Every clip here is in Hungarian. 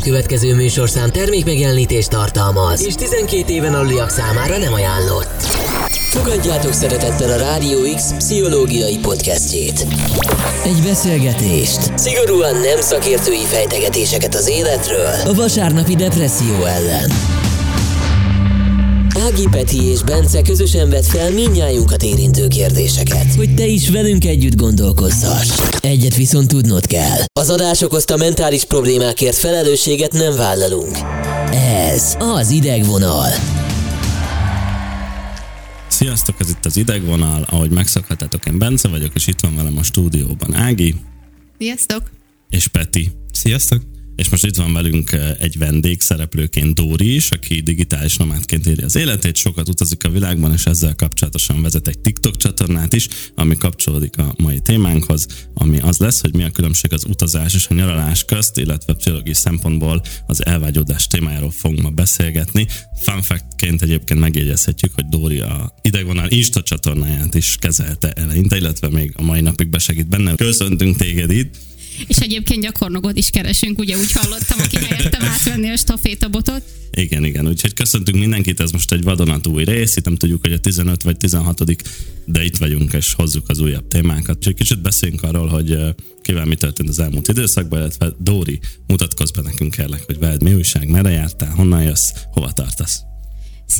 A következő műsorszám termékmegjelenítést tartalmaz, és 12 éven aluliak számára nem ajánlott. Fogadjátok szeretettel a Rádió X pszichológiai podcastjét. Egy beszélgetést, szigorúan nem szakértői fejtegetéseket az életről, a vasárnapi depresszió ellen. Ági Peti és Bence közösen vet fel minnyájunkat érintő kérdéseket, hogy te is velünk együtt gondolkozhass. Egyet viszont tudnod kell. Az adás okozta mentális problémákért felelősséget nem vállalunk. Ez az idegvonal. Sziasztok, ez itt az idegvonal, ahogy megszokhatátok, én Bence vagyok, és itt van velem a stúdióban Ági Sziasztok! és Peti. Sziasztok! És most itt van velünk eh, egy vendég szereplőként Dóri is, aki digitális nomádként éli az életét, sokat utazik a világban, és ezzel kapcsolatosan vezet egy TikTok csatornát is, ami kapcsolódik a mai témánkhoz, ami az lesz, hogy mi a különbség az utazás és a nyaralás közt, illetve pszichológiai szempontból az elvágyódás témájáról fogunk ma beszélgetni. Fun fact-ként egyébként megjegyezhetjük, hogy Dóri a idegvonal Insta csatornáját is kezelte eleinte, illetve még a mai napig besegít benne. Köszöntünk téged itt! És egyébként gyakornokot is keresünk, ugye úgy hallottam, aki helyettem átvenni a stafétabotot. Igen, igen, úgyhogy köszöntünk mindenkit, ez most egy vadonatúj rész, itt nem tudjuk, hogy a 15 vagy 16 de itt vagyunk, és hozzuk az újabb témákat. Úgyhogy kicsit beszéljünk arról, hogy kivel mi történt az elmúlt időszakban, illetve Dóri, mutatkozz be nekünk kérlek, hogy veled mi újság, merre jártál, honnan jössz, hova tartasz.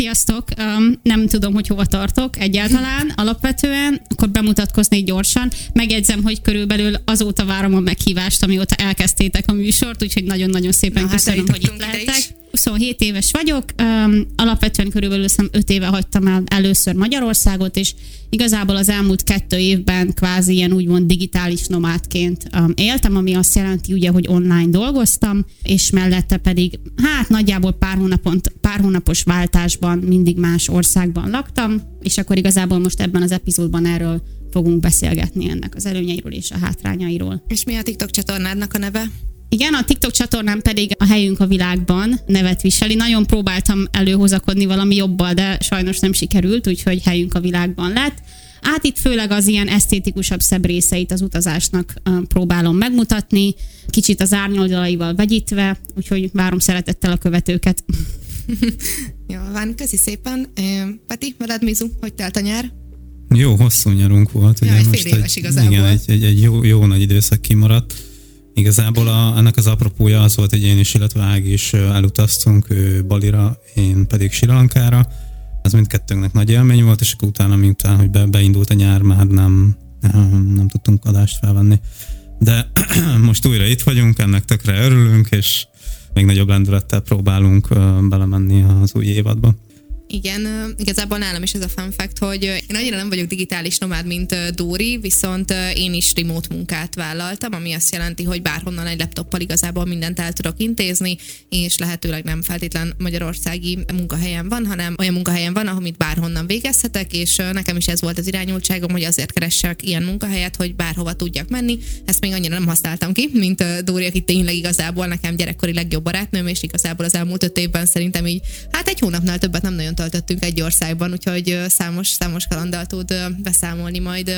Sziasztok! Um, nem tudom, hogy hova tartok egyáltalán alapvetően, akkor bemutatkoznék gyorsan. Megjegyzem, hogy körülbelül azóta várom a meghívást, amióta elkezdtétek a műsort, úgyhogy nagyon-nagyon szépen Na, hát köszönöm, hogy itt lehetek. Is. 27 éves vagyok, um, alapvetően körülbelül szem 5 éve hagytam el először Magyarországot, és igazából az elmúlt kettő évben kvázi ilyen úgymond digitális nomádként um, éltem, ami azt jelenti ugye, hogy online dolgoztam, és mellette pedig hát nagyjából pár, hónapon, pár hónapos váltásban mindig más országban laktam, és akkor igazából most ebben az epizódban erről fogunk beszélgetni ennek az előnyeiről és a hátrányairól. És mi a TikTok csatornádnak a neve? Igen, a TikTok csatornám pedig a helyünk a világban nevet viseli. Nagyon próbáltam előhozakodni valami jobbal, de sajnos nem sikerült, úgyhogy helyünk a világban lett. Hát itt főleg az ilyen esztétikusabb, szebb részeit az utazásnak próbálom megmutatni, kicsit az árnyoldalaival vegyítve, úgyhogy várom szeretettel a követőket. Jó, van, köszi szépen. Peti, veled Mizu, hogy telt a nyár? Jó, hosszú nyarunk volt. Ja, egy fél éves igazából. Igen, egy, egy, egy jó, jó nagy időszak kimaradt. Igazából a, ennek az apropója az volt, hogy én is, illetve Ági is elutaztunk, ő Balira, én pedig Sri Lankára. Ez mindkettőnknek nagy élmény volt, és akkor utána, miután, hogy be, beindult a nyár, már nem, nem, tudtunk adást felvenni. De most újra itt vagyunk, ennek tökre örülünk, és még nagyobb lendülettel próbálunk belemenni az új évadba. Igen, igazából nálam is ez a fun fact, hogy én annyira nem vagyok digitális nomád, mint Dóri, viszont én is remote munkát vállaltam, ami azt jelenti, hogy bárhonnan egy laptoppal igazából mindent el tudok intézni, és lehetőleg nem feltétlen magyarországi munkahelyen van, hanem olyan munkahelyen van, amit bárhonnan végezhetek, és nekem is ez volt az irányultságom, hogy azért keressek ilyen munkahelyet, hogy bárhova tudjak menni. Ezt még annyira nem használtam ki, mint Dóri, aki tényleg igazából nekem gyerekkori legjobb barátnőm, és igazából az elmúlt öt évben szerintem így, hát egy hónapnál többet nem nagyon töltöttünk egy országban, úgyhogy számos, számos kalanddal tud beszámolni majd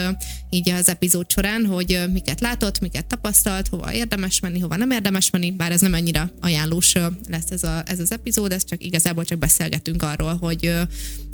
így az epizód során, hogy miket látott, miket tapasztalt, hova érdemes menni, hova nem érdemes menni, bár ez nem annyira ajánlós lesz ez, a, ez az epizód, ez csak igazából csak beszélgetünk arról, hogy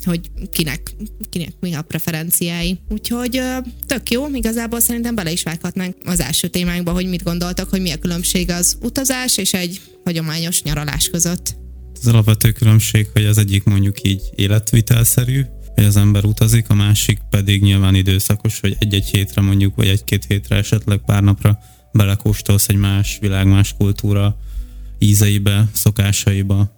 hogy kinek, kinek mi a preferenciái. Úgyhogy tök jó, igazából szerintem bele is vághatnánk az első témánkba, hogy mit gondoltak, hogy mi a különbség az utazás és egy hagyományos nyaralás között. Az alapvető különbség, hogy az egyik mondjuk így életvitelszerű, hogy az ember utazik, a másik pedig nyilván időszakos, hogy egy-egy hétre mondjuk, vagy egy-két hétre esetleg pár napra belekóstolsz egy más világ, más kultúra ízeibe, szokásaiba.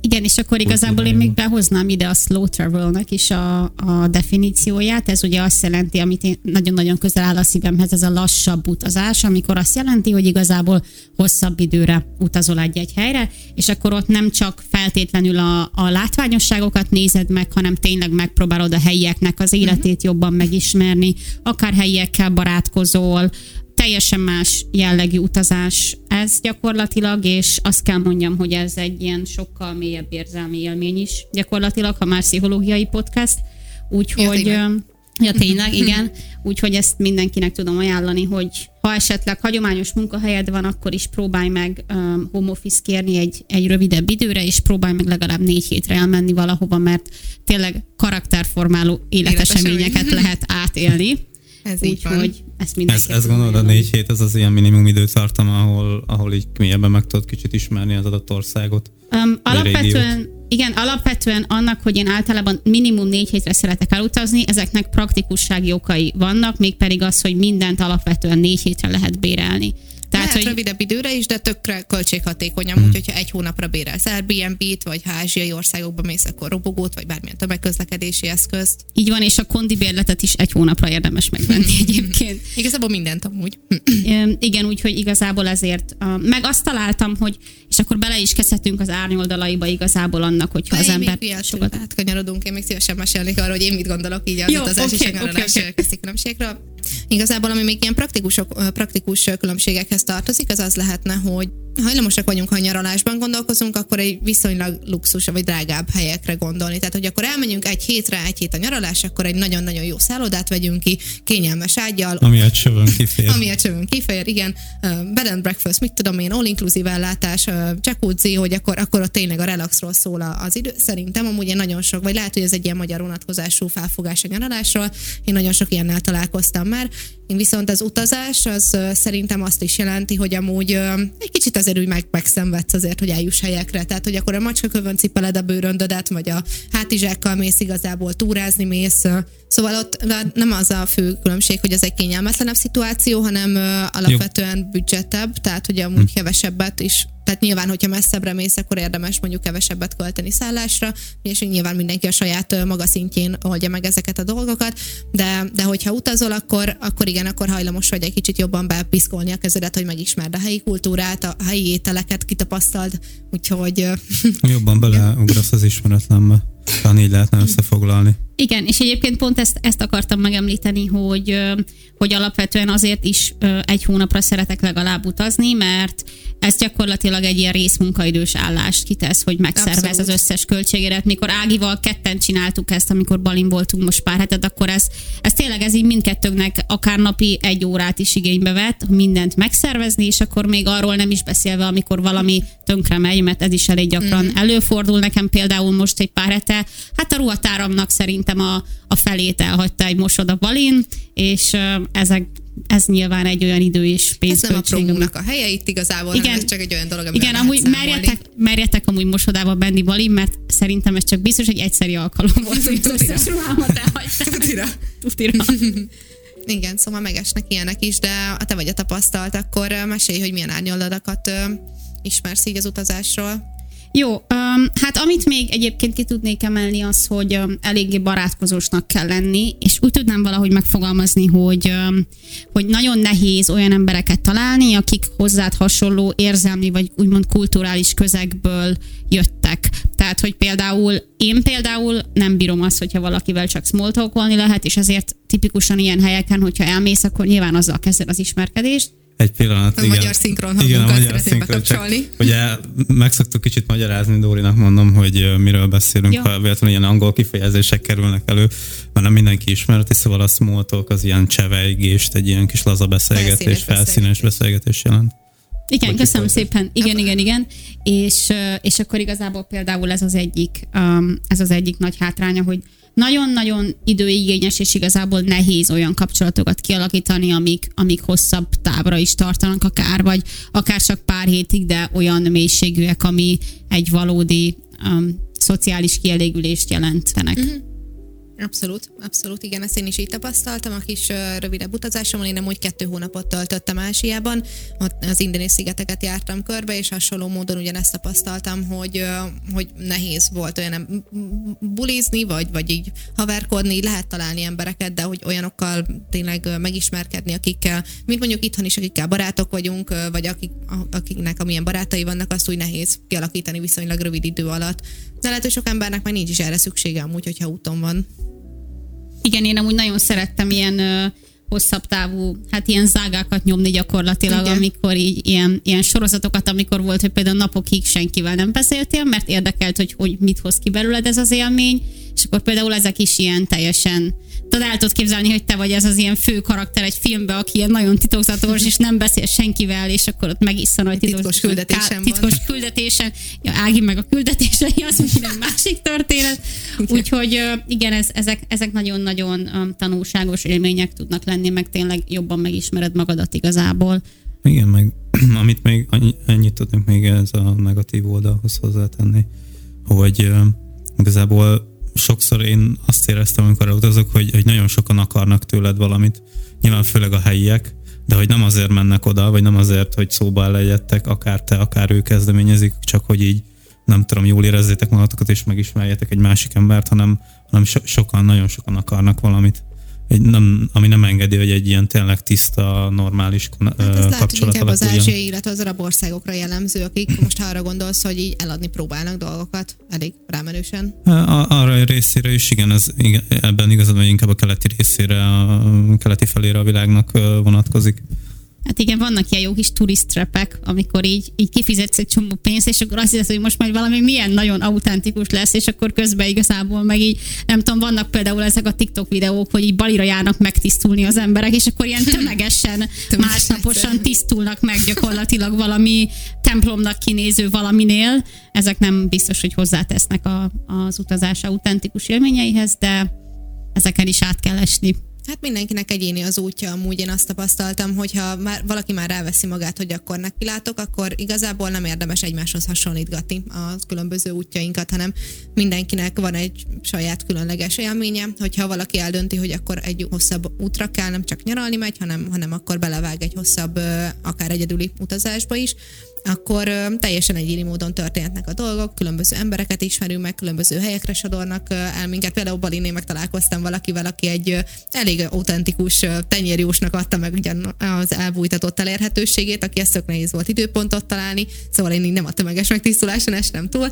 Igen, és akkor igazából én még behoznám ide a slow travelnek is a, a definícióját. Ez ugye azt jelenti, amit én nagyon-nagyon közel áll a szívemhez, ez a lassabb utazás, amikor azt jelenti, hogy igazából hosszabb időre utazol egy-egy helyre, és akkor ott nem csak feltétlenül a, a látványosságokat nézed meg, hanem tényleg megpróbálod a helyieknek az életét jobban megismerni, akár helyiekkel barátkozol, teljesen más jellegű utazás ez gyakorlatilag, és azt kell mondjam, hogy ez egy ilyen sokkal mélyebb érzelmi élmény is gyakorlatilag, ha már pszichológiai podcast. Ja, Úgyhogy ö, Ja, tényleg, igen. Úgyhogy ezt mindenkinek tudom ajánlani, hogy ha esetleg hagyományos munkahelyed van, akkor is próbálj meg um, home office kérni egy, egy rövidebb időre, és próbálj meg legalább négy hétre elmenni valahova, mert tényleg karakterformáló életeseményeket lehet átélni. Ez így van. Úgyhogy ezt Ez, mindenképpen ez gondolod, a négy hét, ez az ilyen minimum időtartam, ahol, ahol így mélyebben meg tudod kicsit ismerni az adott országot. Um, alapvetően, igen, alapvetően annak, hogy én általában minimum négy hétre szeretek elutazni, ezeknek praktikussági okai vannak, mégpedig az, hogy mindent alapvetően négy hétre lehet bérelni. Tehát, Lehet hogy rövidebb időre is, de tökre költséghatékonyan, Hmm. úgyhogy ha egy hónapra bérelsz Airbnb-t, vagy ha ázsiai országokba mész, akkor robogót, vagy bármilyen tömegközlekedési eszközt. így van, és a kondibérletet is egy hónapra érdemes megvenni egyébként. Igazából mindent amúgy. Igen, úgyhogy igazából ezért. Meg azt találtam, hogy, és akkor bele is kezdhetünk az árnyoldalaiba igazából annak, hogyha az én ember sokat... átkanyarodunk, én még szívesen mesélnék arról, hogy én mit gondolok így az Jó, utazási oké, és oké. közti különbségről. Igazából, ami még ilyen praktikusok, ö, praktikus különbségekhez tartozik, az az lehetne, hogy hajlamosak vagyunk, ha a nyaralásban gondolkozunk, akkor egy viszonylag luxus vagy drágább helyekre gondolni. Tehát, hogy akkor elmegyünk egy hétre, egy hét a nyaralás, akkor egy nagyon-nagyon jó szállodát vegyünk ki, kényelmes ágyal, Ami egy sövön kifér. ami a csövön kifejer, igen, bed and breakfast, mit tudom én, all-inclusive ellátás, jacuzzi, hogy akkor, akkor ott tényleg a relaxról szól a- az idő. Szerintem amúgy nagyon sok, vagy lehet, hogy ez egy ilyen magyar vonatkozású felfogás a nyaralásról, én nagyon sok ilyennel találkoztam már. Viszont az utazás, az szerintem azt is jelenti, hogy amúgy egy kicsit azért úgy meg, megszenvedsz azért, hogy eljuss helyekre. Tehát, hogy akkor a macskakövön cipeled a bőröndödet, vagy a hátizsákkal mész igazából túrázni mész. Szóval ott nem az a fő különbség, hogy ez egy kényelmetlenebb szituáció, hanem alapvetően büdzsetebb, tehát hogy amúgy kevesebbet is tehát nyilván, hogyha messzebbre mész, akkor érdemes mondjuk kevesebbet költeni szállásra, és nyilván mindenki a saját maga szintjén oldja meg ezeket a dolgokat, de, de hogyha utazol, akkor, akkor igen, akkor hajlamos vagy egy kicsit jobban bepiszkolni a kezedet, hogy megismerd a helyi kultúrát, a helyi ételeket kitapasztald, úgyhogy Jobban beleugrasz az ismeretlenbe. Talán így lehetne összefoglalni. Igen, és egyébként pont ezt, ezt akartam megemlíteni, hogy, hogy alapvetően azért is egy hónapra szeretek legalább utazni, mert ez gyakorlatilag egy ilyen részmunkaidős állást kitesz, hogy megszervez Abszolút. az összes költségeret. Mikor Ágival ketten csináltuk ezt, amikor Balin voltunk most pár hetet, akkor ez, ez tényleg ez így mindkettőnknek akár napi egy órát is igénybe vett, mindent megszervezni, és akkor még arról nem is beszélve, amikor valami tönkre megy, mert ez is elég gyakran mm. előfordul nekem például most egy pár hete, hát a ruhatáramnak szerintem a, a felét elhagyta egy mosoda balin, és ezek, ez nyilván egy olyan idő és ez nem a pénzköltség. promónak a helye itt igazából, igen, hanem ez csak egy olyan dolog, igen, amúgy merjetek, merjetek amúgy mosodába benni balin, mert szerintem ez csak biztos egy egyszeri alkalom volt, hogy az összes ruhámat elhagyták. Tutira. Tutira. Igen, szóval megesnek ilyenek is, de ha te vagy a tapasztalt, akkor mesélj, hogy milyen árnyoldalakat ismersz így az utazásról. Jó, um, hát amit még egyébként ki tudnék emelni az, hogy um, eléggé barátkozósnak kell lenni, és úgy tudnám valahogy megfogalmazni, hogy, um, hogy nagyon nehéz olyan embereket találni, akik hozzád hasonló érzelmi vagy úgymond kulturális közegből jöttek. Tehát, hogy például én például nem bírom azt, hogyha valakivel csak small talkolni lehet, és ezért tipikusan ilyen helyeken, hogyha elmész, akkor nyilván azzal kezded az ismerkedést, Egy pillanat, A igen. magyar szinkron Igen, a magyar szinkron, csak ugye meg szoktuk kicsit magyarázni, Dórinak mondom, hogy miről beszélünk, Ja. ha véletlenül ilyen angol kifejezések kerülnek elő, mert nem mindenki ismereti, szóval a small talk az ilyen csevegést, egy ilyen kis laza beszélgetés, Felszínes felszínes beszélgetés jelent. Igen, Vagy köszönöm szépen. Igen, igen, igen. És, és akkor igazából például ez az egyik, um, ez az egyik nagy hátránya, hogy nagyon-nagyon időigényes és igazából nehéz olyan kapcsolatokat kialakítani, amik, amik hosszabb távra is tartanak akár, vagy akár csak pár hétig, de olyan mélységűek, ami egy valódi um, szociális kielégülést jelentenek. Uh-huh. Abszolút, abszolút, igen, ezt én is így tapasztaltam, a kis ö, rövidebb utazásomon, én nem kettő hónapot töltöttem Ázsiában, ott az indiai szigeteket jártam körbe, és hasonló módon ugyanezt tapasztaltam, hogy, hogy nehéz volt olyan bulizni, vagy, vagy így haverkodni, lehet találni embereket, de hogy olyanokkal tényleg megismerkedni, akikkel, mint mondjuk itthon is, akikkel barátok vagyunk, vagy akik, akiknek amilyen barátai vannak, azt úgy nehéz kialakítani viszonylag rövid idő alatt. De lehet, hogy sok embernek már nincs is erre szüksége amúgy, hogyha úton van. Igen, én amúgy nagyon szerettem ilyen ö, hosszabb távú, hát ilyen zágákat nyomni gyakorlatilag, Igen. amikor így ilyen, ilyen sorozatokat, amikor volt, hogy például napokig senkivel nem beszéltél, mert érdekelt, hogy, hogy mit hoz ki belőled ez az élmény, és akkor például ezek is ilyen teljesen, tudod, el tudod képzelni, hogy te vagy ez az ilyen fő karakter egy filmbe, aki ilyen nagyon titokzatos, és nem beszél senkivel, és akkor ott megiszan, hogy Titkos küldetésen titkos van. küldetésen. Ja, Ági meg a küldetései, az egy másik történet. Úgyhogy igen, ez, ezek, ezek nagyon-nagyon tanulságos élmények tudnak lenni, meg tényleg jobban megismered magadat igazából. Igen, meg amit még annyi, ennyit tudnék még ez a negatív oldalhoz hozzátenni, hogy uh, igazából sokszor én azt éreztem, amikor utazok, hogy, hogy nagyon sokan akarnak tőled valamit, nyilván főleg a helyiek, de hogy nem azért mennek oda, vagy nem azért, hogy szóba legyetek, akár te, akár ő kezdeményezik, csak hogy így nem tudom, jól érezzétek magatokat, és megismerjetek egy másik embert, hanem, hanem so- sokan, nagyon sokan akarnak valamit. Egy nem, ami nem engedi, hogy egy ilyen tényleg tiszta, normális Hát ez lehet, hogy kapcsolat inkább az ázsiai, illetve az arab országokra jellemző, akik most arra gondolsz, hogy így eladni próbálnak dolgokat elég rámenősen. Arra a részére is, igen, ez, igen, ebben igazad, hogy inkább a keleti részére, a keleti felére a világnak vonatkozik. Hát igen, vannak ilyen jó kis turisztrepek, amikor így, így kifizetsz egy csomó pénzt, és akkor azt hiszed, hogy most majd valami milyen nagyon autentikus lesz, és akkor közben igazából meg így, nem tudom, vannak például ezek a TikTok videók, hogy így balira járnak megtisztulni az emberek, és akkor ilyen tömegesen, másnaposan tisztulnak meg gyakorlatilag valami templomnak kinéző valaminél. Ezek nem biztos, hogy hozzátesznek a, az utazás autentikus élményeihez, de ezeken is át kell esni. Hát mindenkinek egyéni az útja, amúgy én azt tapasztaltam, hogy ha már valaki már ráveszi magát, hogy akkor neki látok, akkor igazából nem érdemes egymáshoz hasonlítgatni a különböző útjainkat, hanem mindenkinek van egy saját különleges élménye, hogyha valaki eldönti, hogy akkor egy hosszabb útra kell, nem csak nyaralni megy, hanem, hanem akkor belevág egy hosszabb, akár egyedüli utazásba is, akkor teljesen egyéni módon történhetnek a dolgok, különböző embereket ismerünk meg, különböző helyekre sodornak el minket. Például Baliné megtalálkoztam valakivel, aki egy elég autentikus tenyérjósnak adta meg ugyan az elbújtatott elérhetőségét, aki ezt tök nehéz volt időpontot találni, szóval én így nem a tömeges megtisztuláson estem túl,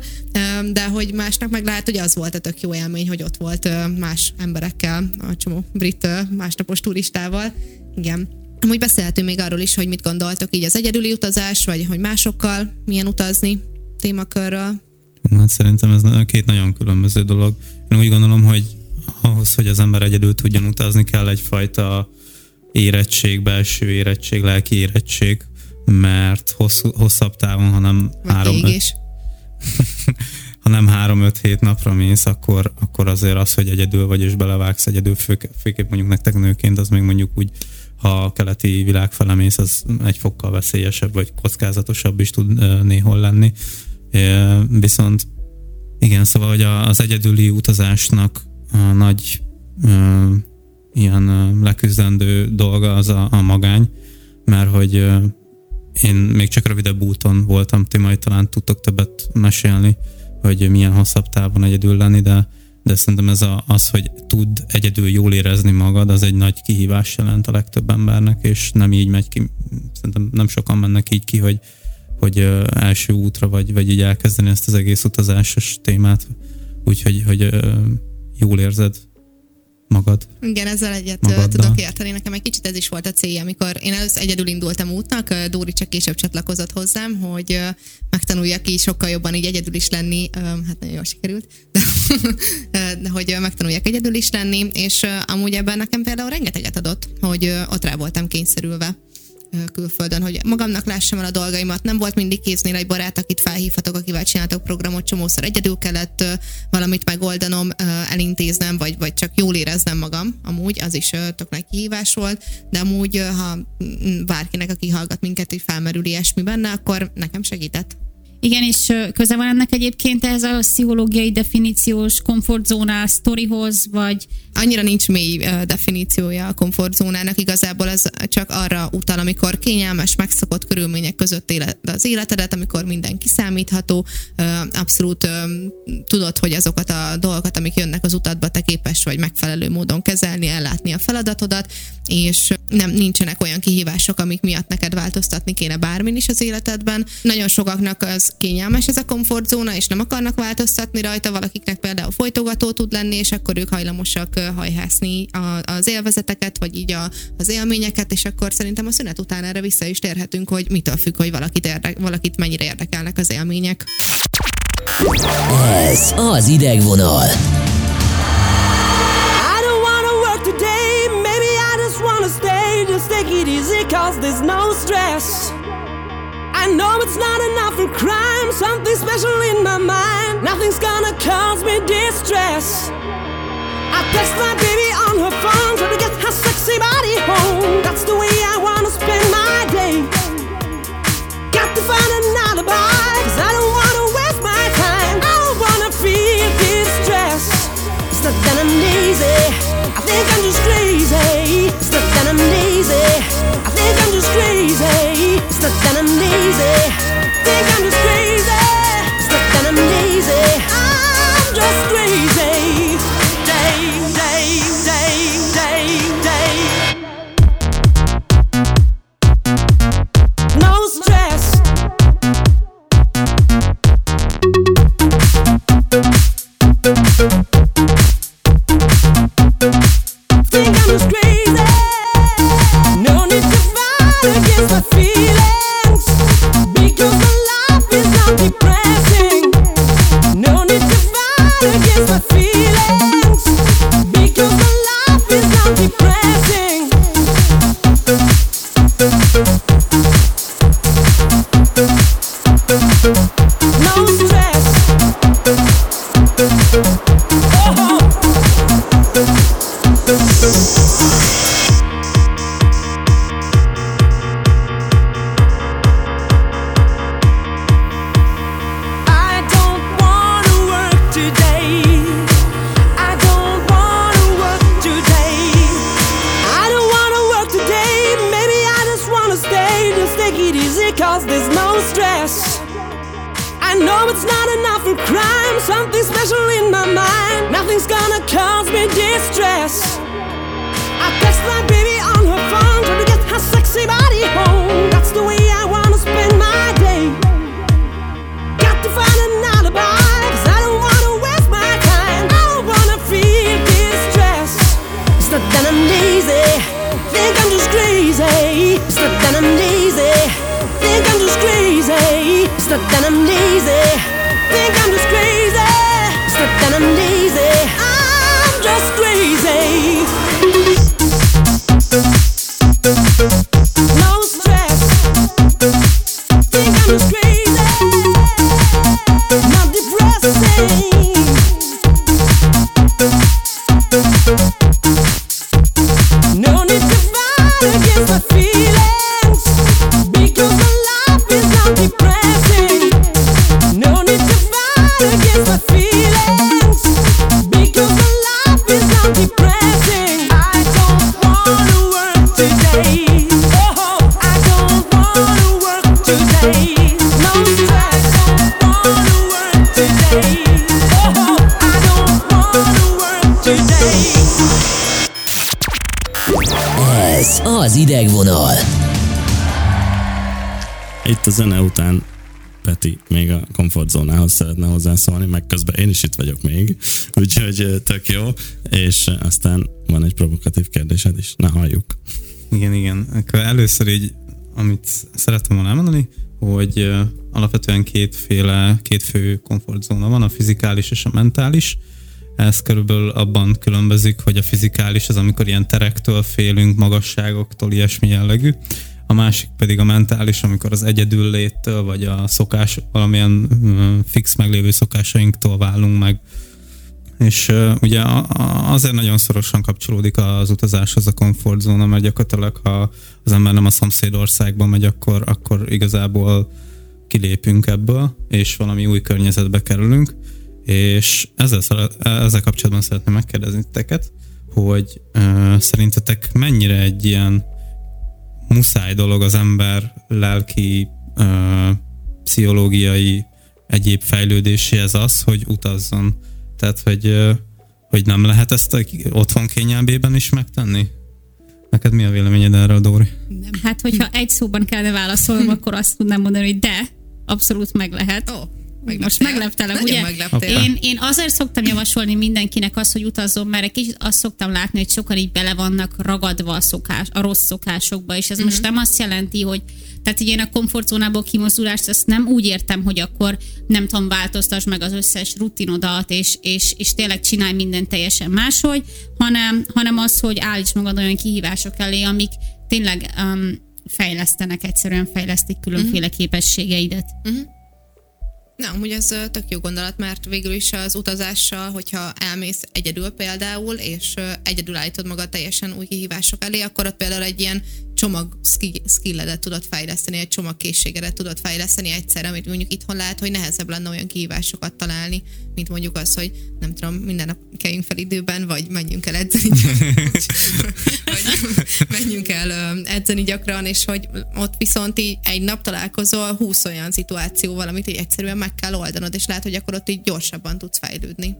de hogy másnak meg lehet, hogy az volt a tök jó élmény, hogy ott volt más emberekkel, a csomó brit másnapos turistával. Igen. Amúgy beszélhetünk még arról is, hogy mit gondoltok így az egyedüli utazás, vagy hogy másokkal milyen utazni témakörről. Hát szerintem ez két nagyon különböző dolog. Én úgy gondolom, hogy ahhoz, hogy az ember egyedül tudjon utazni, kell egyfajta érettség, belső érettség, lelki érettség, mert hosszú, hosszabb távon, hanem Vagy három, égés. ha nem három-öt hét napra mész, akkor, akkor azért az, hogy egyedül vagy és belevágsz egyedül, fő, főképp mondjuk nektek nőként, az még mondjuk úgy, ha a keleti világ fele mész, az egy fokkal veszélyesebb vagy kockázatosabb is tud néhol lenni. Viszont igen, szóval, hogy az egyedüli utazásnak a nagy ilyen leküzdendő dolga az a, a magány, mert hogy én még csak rövidebb úton voltam, ti majd talán tudtok többet mesélni, hogy milyen hosszabb távon egyedül lenni, de, de szerintem ez a, az, hogy tud egyedül jól érezni magad, az egy nagy kihívás jelent a legtöbb embernek, és nem így megy ki, szerintem nem sokan mennek így ki, hogy, hogy első útra, vagy, vagy így elkezdeni ezt az egész utazásos témát, úgyhogy hogy jól érzed magad. Igen, ezzel egyet Magaddal. Tudok érteni. Nekem egy kicsit ez is volt a célja, amikor én először egyedül indultam útnak, Dóri csak később csatlakozott hozzám, hogy megtanuljak így sokkal jobban így egyedül is lenni. Hát nagyon jól sikerült, de, de hogy megtanuljak egyedül is lenni, és amúgy ebben nekem például rengeteget adott, hogy ott rá voltam kényszerülve külföldön, hogy magamnak lássam el a dolgaimat. Nem volt mindig kéznél egy barát, akit felhívhatok, akivel csináltak programot, csomószor egyedül kellett valamit megoldanom, elintéznem, vagy, vagy csak jól éreznem magam. Amúgy az is tök nagy kihívás volt, de amúgy, ha bárkinek, aki hallgat minket, hogy felmerül ilyesmi benne, akkor nekem segített. Igen, és köze van ennek egyébként ez a pszichológiai definíciós komfortzónás sztorihoz, vagy annyira nincs mély definíciója a komfortzónának, igazából ez csak arra utal, amikor kényelmes, megszokott körülmények között éled az életedet, amikor minden kiszámítható, abszolút tudod, hogy azokat a dolgokat, amik jönnek az utatba, te képes vagy megfelelő módon kezelni, ellátni a feladatodat, és nem nincsenek olyan kihívások, amik miatt neked változtatni kéne bármin is az életedben. Nagyon sokaknak az az kényelmes ez a komfortzóna, és nem akarnak változtatni rajta, valakiknek például folytogató tud lenni, és akkor ők hajlamosak hajhászni az élvezeteket, vagy így a, az élményeket, és akkor szerintem a szünet után erre vissza is térhetünk, hogy mitől függ, hogy valakit, érde, valakit mennyire érdekelnek az élmények. Ez az idegvonal. I don't wanna work today, maybe I just wanna stay, just take it easy cause there's no stress. I know it's not enough for crime, something special in my mind. Nothing's gonna cause me distress. I text my baby on her phone, try to get her sexy body home. That's the way I wanna spend my day. Got to find an alibi, cause I don't wanna waste my time. I don't wanna feel distress. It's not that I'm lazy, I think I'm just crazy. It's not that I'm lazy, It's not that I'm lazy, think I'm just crazy. Zene után Peti még a komfortzónához szeretne hozzászólni, meg közben én is itt vagyok még, úgyhogy tök jó, és aztán van egy provokatív kérdésed is, na halljuk. Igen, igen. Akkor először így, amit szerettem volna elmondani, hogy alapvetően kétféle, két fő komfortzóna van, a fizikális és a mentális. Ez körülbelül abban különbözik, hogy a fizikális az, amikor ilyen terektől félünk, magasságoktól, ilyesmi jellegű. A másik pedig a mentális, amikor az egyedül léttől, vagy a szokás, valamilyen ö, fix meglévő szokásainktól válunk meg. És ugye azért nagyon szorosan kapcsolódik az utazáshoz a komfortzóna, mert gyakorlatilag ha az ember nem a szomszédországban megy, akkor, akkor igazából kilépünk ebből, és valami új környezetbe kerülünk. És ezzel, ezzel kapcsolatban szeretném megkérdezni titeket, hogy uh, szerintetek mennyire egy ilyen muszáj dolog az ember lelki, uh, pszichológiai egyéb fejlődéséhez az, hogy utazzon. Tehát, hogy, ö, hogy nem lehet ezt a otthon kényelmében is megtenni? Neked mi a véleményed erről, Dóri? Hát, hogyha egy szóban kellene válaszolnom, akkor azt tudnám mondani, hogy de. abszolút meg lehet. Ó, Most megleptél. megleptelek, Nagyon ugye? megleptél. Én, én azért szoktam javasolni mindenkinek azt, hogy utazzon, mert egy kicsit azt szoktam látni, hogy sokan így bele vannak ragadva a, szokás, a rossz szokásokba, és ez uh-huh. most nem azt jelenti, hogy tehát így én a komfortzónából kimozdulást ezt nem úgy értem, hogy akkor nem tudom, változtass meg az összes rutinodat, és, és, és tényleg csinálj mindent teljesen máshogy, hanem, hanem az, hogy állíts magad olyan kihívások elé, amik tényleg um, fejlesztenek, egyszerűen fejlesztik különféle uh-huh. képességeidet. Na, amúgy ez tök jó gondolat, mert végül is az utazással, hogyha elmész egyedül például, és egyedül állítod magad teljesen új kihívások elé, akkor ott például egy ilyen csomag ski- skilledet tudod fejleszteni, egy csomag készségedet tudod fejleszteni egyszerre, amit mondjuk itthon lehet, hogy nehezebb lenne olyan kihívásokat találni, mint mondjuk az, hogy nem tudom, minden nap keljünk fel időben, vagy menjünk el edzeni, vagy menjünk el edzeni gyakran, és hogy ott viszont így egy nap találkozol 20 olyan szituációval, amit így egyszerűen meg kell oldanod, és lehet, hogy akkor ott így gyorsabban tudsz fejlődni,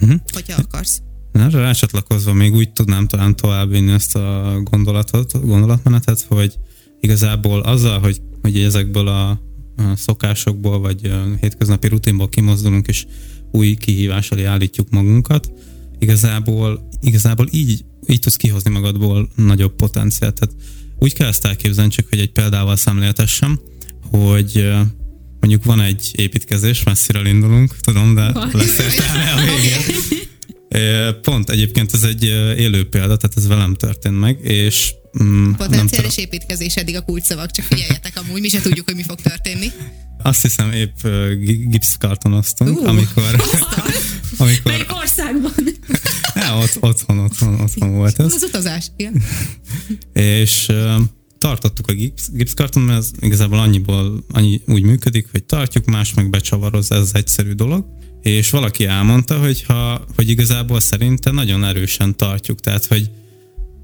Mhm. hogyha akarsz. Erre rácsatlakozva még úgy tudnám talán továbbvinni ezt a gondolatot, gondolatmenetet, hogy igazából azzal, hogy, hogy ezekből a, szokásokból, vagy a hétköznapi rutinból kimozdulunk, és új kihívás elé állítjuk magunkat, igazából, igazából így, így tudsz kihozni magadból nagyobb potenciált. Tehát úgy kell ezt elképzelni, csak hogy egy példával szemléltessem, hogy mondjuk van egy építkezés, messziről indulunk, tudom, de lesz értelme a végén. Pont egyébként ez egy élő példa, tehát ez velem történt meg, és mm, nem Potenciális építkezés eddig a kulcsszavak, csak figyeljetek amúgy, mi se tudjuk, hogy mi fog történni. azt hiszem épp gi- gipszkartonoztunk, Ú, amikor, amikor Melyik országban? ja, ott, otthon, otthon, otthon volt ez. Az utazás, igen. és uh, tartottuk a gipsz, gipszkarton, mert ez igazából annyiból annyi úgy működik, hogy tartjuk, más meg becsavaroz, ez egyszerű dolog. És valaki elmondta, hogy, ha, hogy igazából szerinte nagyon erősen tartjuk, tehát hogy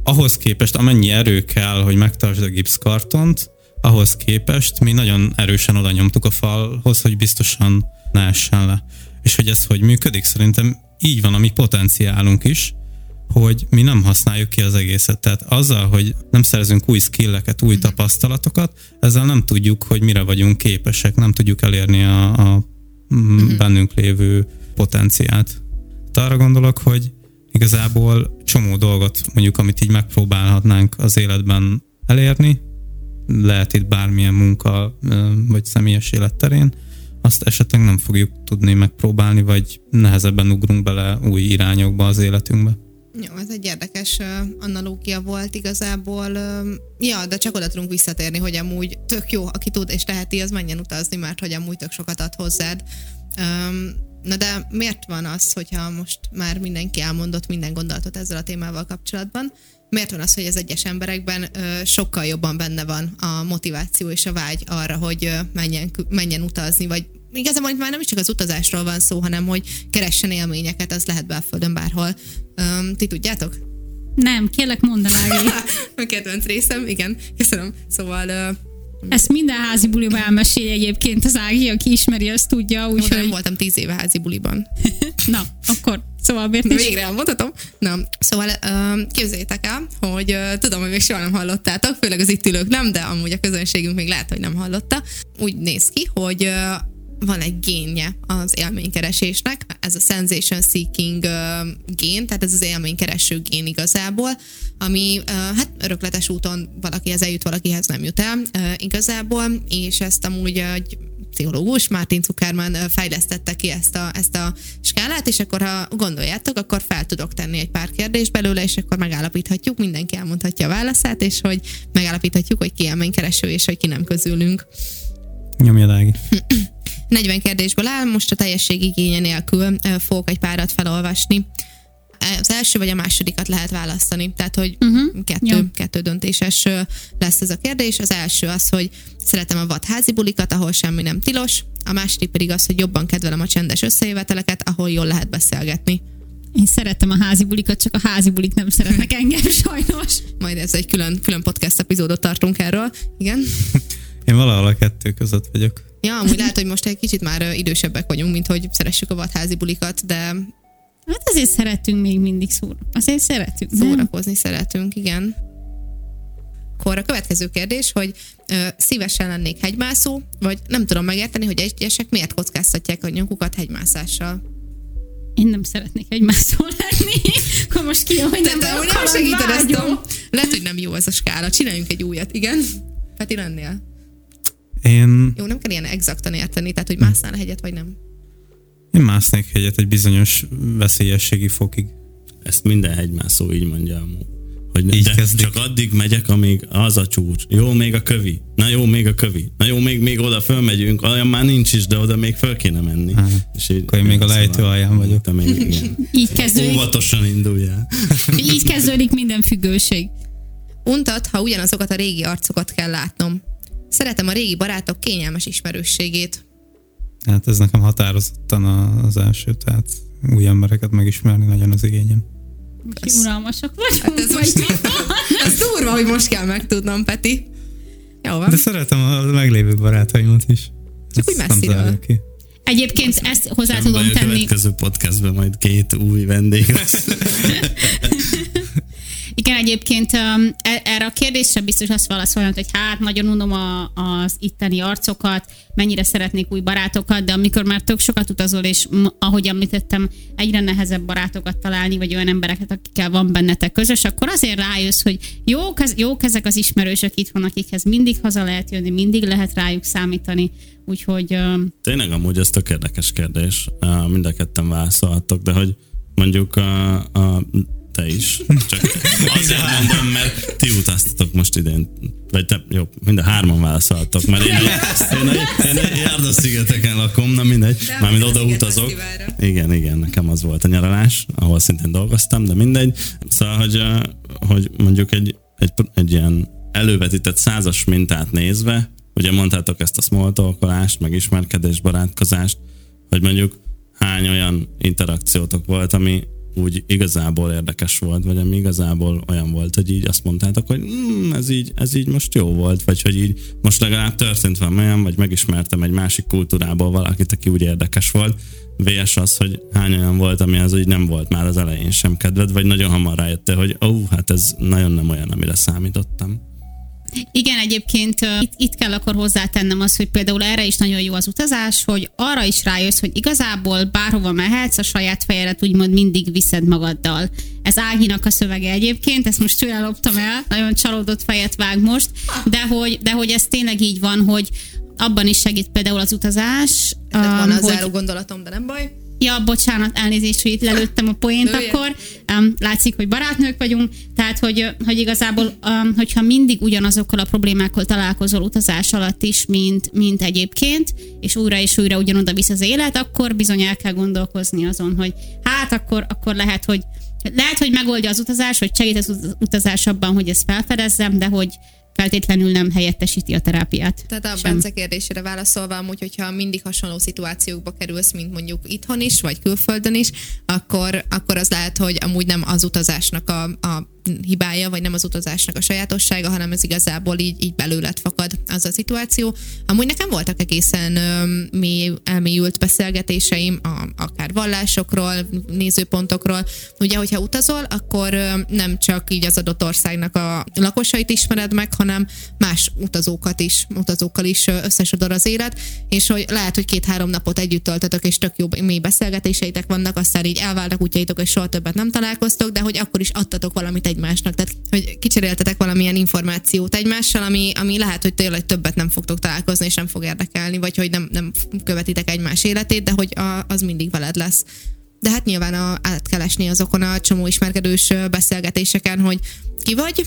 ahhoz képest, amennyi erő kell, hogy megtartsd a gipszkartont, ahhoz képest mi nagyon erősen oda nyomtuk a falhoz, hogy biztosan ne essen le. És hogy ez hogy működik, szerintem így van a mi potenciálunk is, hogy mi nem használjuk ki az egészet. Tehát azzal, hogy nem szerzünk új skilleket, új tapasztalatokat, ezzel nem tudjuk, hogy mire vagyunk képesek, nem tudjuk elérni a, a mm, bennünk lévő potenciált. Tehát arra gondolok, hogy igazából csomó dolgot, mondjuk, amit így megpróbálhatnánk az életben elérni, lehet itt bármilyen munka vagy személyes életterén, azt esetleg nem fogjuk tudni megpróbálni, vagy nehezebben ugrunk bele új irányokba az életünkbe. Jó, ez egy érdekes analógia volt igazából. Ja, de csak oda tudunk visszatérni, hogy amúgy tök jó, aki tud és teheti, az menjen utazni, mert hogy amúgy tök sokat ad hozzád. Na de miért van az, hogyha most már mindenki elmondott minden gondolatot ezzel a témával kapcsolatban, miért van az, hogy az egyes emberekben sokkal jobban benne van a motiváció és a vágy arra, hogy menjen, menjen utazni, vagy igazából itt már nem is csak az utazásról van szó, hanem hogy keressen élményeket, az lehet belföldön bárhol. Öm, ti tudjátok? Nem, kérlek mondd el, a kedvenc részem, igen, köszönöm. Szóval ö, Ezt minden házi buliba elmesél egyébként az Ági, aki ismeri, azt tudja, Úgy, nem úgyhogy... voltam tíz éve házi buliban. Na, akkor szóval miért is? végre elmondhatom. Na, szóval uh, képzeljétek el, hogy uh, tudom, hogy még soha nem hallottátok, főleg az itt ülők nem, de amúgy a közönségünk még lehet, hogy nem hallotta. Úgy néz ki, hogy uh, van egy génje az élménykeresésnek, ez a sensation seeking gén, tehát ez az élménykereső gén igazából, ami hát örökletes úton valakihez eljut, valakihez nem jut el igazából, és ezt amúgy egy pszichológus, Martin Zuckerman fejlesztette ki ezt a, ezt a skálát, és akkor ha gondoljátok, akkor fel tudok tenni egy pár kérdést belőle, és akkor megállapíthatjuk, mindenki elmondhatja a válaszát, és hogy megállapíthatjuk, hogy ki élménykereső, és hogy ki nem közülünk. Nyomjad Ági. 40 kérdésből áll, most a teljesség igénye nélkül fogok egy párat felolvasni. Az első vagy a másodikat lehet választani, tehát hogy uh-huh. kettő, kettő döntéses lesz ez a kérdés. Az első az, hogy szeretem a vadházi bulikat, ahol semmi nem tilos, a második pedig az, hogy jobban kedvelem a csendes összejöveteleket, ahol jól lehet beszélgetni. Én szeretem a házi bulikat, csak a házi bulik nem szeretnek engem sajnos. Majd ez egy külön, külön podcast epizódot tartunk erről. Igen. Én valahol a kettő között vagyok. Ja, amúgy lehet, hogy most egy kicsit már idősebbek vagyunk, mint hogy szeressük a vadházi bulikat, de Hát azért szeretünk még mindig szóra. Azért szeretünk. nem? szórakozni szeretünk, igen. akkor a következő kérdés, hogy ö, szívesen lennék hegymászó, vagy nem tudom megérteni, hogy egyesek miért kockáztatják a nyakukat hegymászással. Én nem szeretnék egymászól lenni. Akkor most ki, hogy nem hogy nem segíted ezt a... Lehet, hogy nem jó ez a skála. Csináljunk egy újat, igen. Peti lennél? Én, Jó, nem kell ilyen exaktan érteni, tehát hogy másznál a hegyet, vagy nem. én másznék hegyet egy bizonyos veszélyességi fokig. Ezt minden hegymászó így mondja amúgy. Hogy Így de kezdik. csak addig megyek, amíg az a csúcs. Jó, még a kövi. Na jó, még a kövi. Na jó, még, még oda fölmegyünk. Olyan már nincs is, de oda még föl kéne menni. Aha. És így, Akkor én még a lejtő alján vagyok. Te még igen. Így kezdődik, Óvatosan induljál. így kezdődik minden függőség. Untat, ha ugyanazokat a régi arcokat kell látnom. Szeretem a régi barátok kényelmes ismerősségét. Hát ez nekem határozottan a- az első, tehát új embereket megismerni nagyon az igényem. Most unalmasak vagyunk. Hát ez vagy most? Ez durva, hogy most kell megtudnom, Peti. Jó van. De szeretem a meglévő barátaimat is. Csak úgy Ezt messziről. ki. Egyébként ezt hozzá Nem tudom baj, a tenni. következő podcastben majd két új vendég lesz. Igen, egyébként um, e- erre a kérdésre biztos azt válaszolnak, hogy hát nagyon unom a, az itteni arcokat, mennyire szeretnék új barátokat, de amikor már tök sokat utazol, és ahogy említettem, egyre nehezebb barátokat találni, vagy olyan embereket, akikkel van bennetek közös, akkor azért rájössz, hogy jók, ez, jók ezek az ismerősök itthon, akikhez mindig haza lehet jönni, mindig lehet rájuk számítani, úgyhogy um, Tényleg amúgy ez tök érdekes kérdés. Mind a ketten válaszolhattok, de hogy mondjuk a, a te is. Csak azért mondom, mert ti utaztatok most idén. Vagy te, jó, mind a hárman válaszolhattok, mert én, én, én, én Járdó-szigeteken lakom, na mindegy, De mármint oda utazok. Igen, igen, nekem az volt a nyaralás, ahol szintén dolgoztam, de mindegy. Szóval, hogy, hogy mondjuk egy, egy, egy ilyen elővetített százas mintát nézve, ugye mondtátok ezt a small talkolást, meg ismerkedés, barátkozást, hogy mondjuk hány olyan interakciótok volt, ami úgy igazából érdekes volt, vagy ami igazából olyan volt, hogy így azt mondtátok, hogy mm, ez, így, ez így most jó volt, vagy hogy így most legalább történt olyan, vagy megismertem egy másik kultúrából valakit, aki úgy érdekes volt, VS az, hogy hány olyan volt, ami az úgy nem volt már az elején sem kedved, vagy nagyon hamar rájöttél, hogy ó, oh, hát ez nagyon nem olyan, amire számítottam. Igen, egyébként itt, itt kell akkor hozzátennem az, hogy például erre is nagyon jó az utazás, hogy arra is rájössz, hogy igazából bárhova mehetsz, a saját fejedet úgymond mindig viszed magaddal. Ez Áginak a szövege egyébként, ezt most tőle loptam el, nagyon csalódott fejet vág most, de hogy, de hogy ez tényleg így van, hogy abban is segít például az utazás. Van um, a hogy- záró gondolatom, de nem baj. Ja, bocsánat, elnézést, hogy itt lelőttem a poént Lője. akkor. Um, látszik, hogy barátnők vagyunk, tehát, hogy, hogy igazából, um, hogyha mindig ugyanazokkal a problémákkal találkozol utazás alatt is, mint, mint egyébként, és újra és újra ugyanoda visz az élet, akkor bizony el kell gondolkozni azon, hogy hát akkor, akkor lehet, hogy lehet, hogy megoldja az utazás, hogy segít az ut- utazás abban, hogy ezt felfedezzem, de hogy feltétlenül nem helyettesíti a terápiát. Tehát a Sem. Bence kérdésére válaszolva, amúgy, hogyha mindig hasonló szituációkba kerülsz, mint mondjuk itthon is, vagy külföldön is, akkor, akkor az lehet, hogy amúgy nem az utazásnak a, a hibája, vagy nem az utazásnak a sajátossága, hanem ez igazából így, így belőled fakad az a szituáció. Amúgy nekem voltak egészen mély, elmélyült beszélgetéseim, a, akár vallásokról, nézőpontokról. Ugye, hogyha utazol, akkor nem csak így az adott országnak a lakosait ismered meg, hanem más utazókat is, utazókkal is összesodor az élet, és hogy lehet, hogy két-három napot együtt töltötök, és tök jó mély beszélgetéseitek vannak, aztán így elváltak útjaitok, és soha többet nem találkoztok, de hogy akkor is adtatok valamit egymásnak. Tehát, hogy kicseréltetek valamilyen információt egymással, ami, ami lehet, hogy tényleg többet nem fogtok találkozni, és nem fog érdekelni, vagy hogy nem, nem követitek egymás életét, de hogy a, az mindig veled lesz. De hát nyilván a, át kell esni azokon a csomó ismerkedős beszélgetéseken, hogy ki vagy,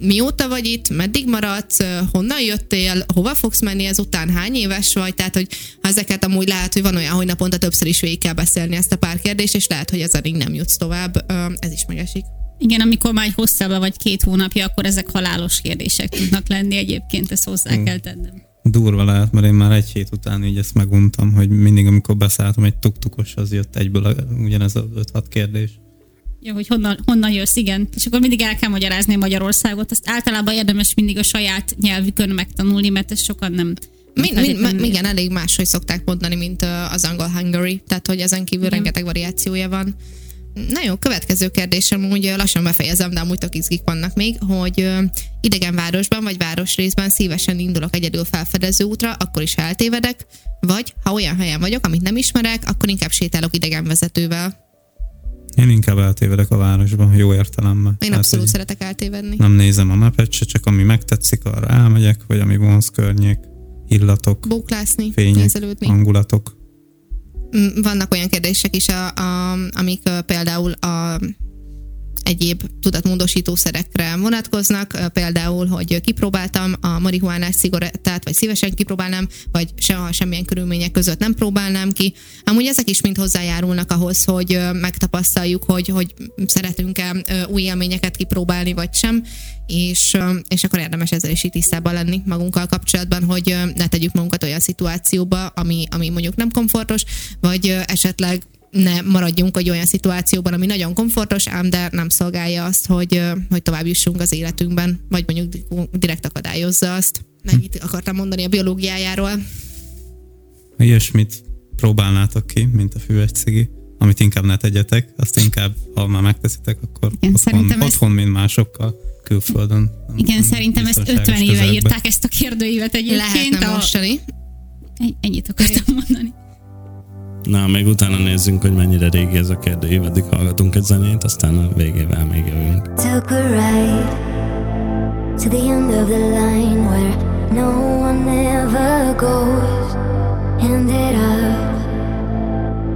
mióta vagy itt, meddig maradsz, honnan jöttél, hova fogsz menni ezután, hány éves vagy, tehát hogy ezeket amúgy lehet, hogy van olyan, hogy naponta többször is végig kell beszélni ezt a pár kérdést, és lehet, hogy ezzel nem jutsz tovább, ez is megesik. Igen, amikor már egy hosszabb vagy két hónapja, akkor ezek halálos kérdések tudnak lenni egyébként, ezt hozzá kell tennem. Durva lehet, mert én már egy hét után így ezt meguntam, hogy mindig, amikor beszálltam egy tuktukos, az jött egyből a, ugyanez a 5-6 kérdés. Ja, hogy honnan, honnan jössz, igen. És akkor mindig el kell magyarázni Magyarországot. Azt általában érdemes mindig a saját nyelvükön megtanulni, mert ez sokan nem. Min, min, feltétlenül- igen, elég máshogy szokták mondani, mint az angol Hungary, tehát hogy ezen kívül Igen. rengeteg variációja van. Na jó, következő kérdésem, úgy lassan befejezem, de amúgy tök izgik vannak még, hogy idegen városban vagy városrészben szívesen indulok egyedül felfedező útra, akkor is eltévedek, vagy ha olyan helyen vagyok, amit nem ismerek, akkor inkább sétálok idegen vezetővel. Én inkább eltévedek a városba, jó értelemben. Én Tehát, abszolút szeretek eltévedni. Nem nézem a mapet se, csak ami megtetszik, arra elmegyek, vagy ami vonz környék, illatok, Bóklászni, fények, nézelődni. hangulatok. Mm, vannak olyan kérdések is, a, a, amik például a egyéb tudatmódosítószerekre vonatkoznak, például, hogy kipróbáltam a marihuánás cigarettát, vagy szívesen kipróbálnám, vagy se, semmilyen körülmények között nem próbálnám ki. Amúgy ezek is mind hozzájárulnak ahhoz, hogy megtapasztaljuk, hogy, hogy szeretünk-e új élményeket kipróbálni, vagy sem, és, és akkor érdemes ezzel is tisztában lenni magunkkal kapcsolatban, hogy ne tegyük magunkat olyan szituációba, ami, ami mondjuk nem komfortos, vagy esetleg ne maradjunk egy olyan szituációban, ami nagyon komfortos, ám de nem szolgálja azt, hogy, hogy tovább jussunk az életünkben, vagy mondjuk di- direkt akadályozza azt. Mennyit akartam mondani a biológiájáról. Ilyesmit próbálnátok ki, mint a füves cigi, amit inkább ne tegyetek, azt inkább, ha már megteszitek, akkor Igen, otthon, szerintem ez- otthon, mint másokkal, külföldön. Igen, szerintem ezt Biztonságos 50 éve közelben. írták ezt a kérdőívet egyébként. Lehetne a- mostani. Ennyit akartam mondani. Na, még utána nézzünk, hogy mennyire régi ez a kérdő, addig hallgatunk egy zenét, aztán a végével még jövünk. Took a ride to the end of the line where no one ever goes. Ended up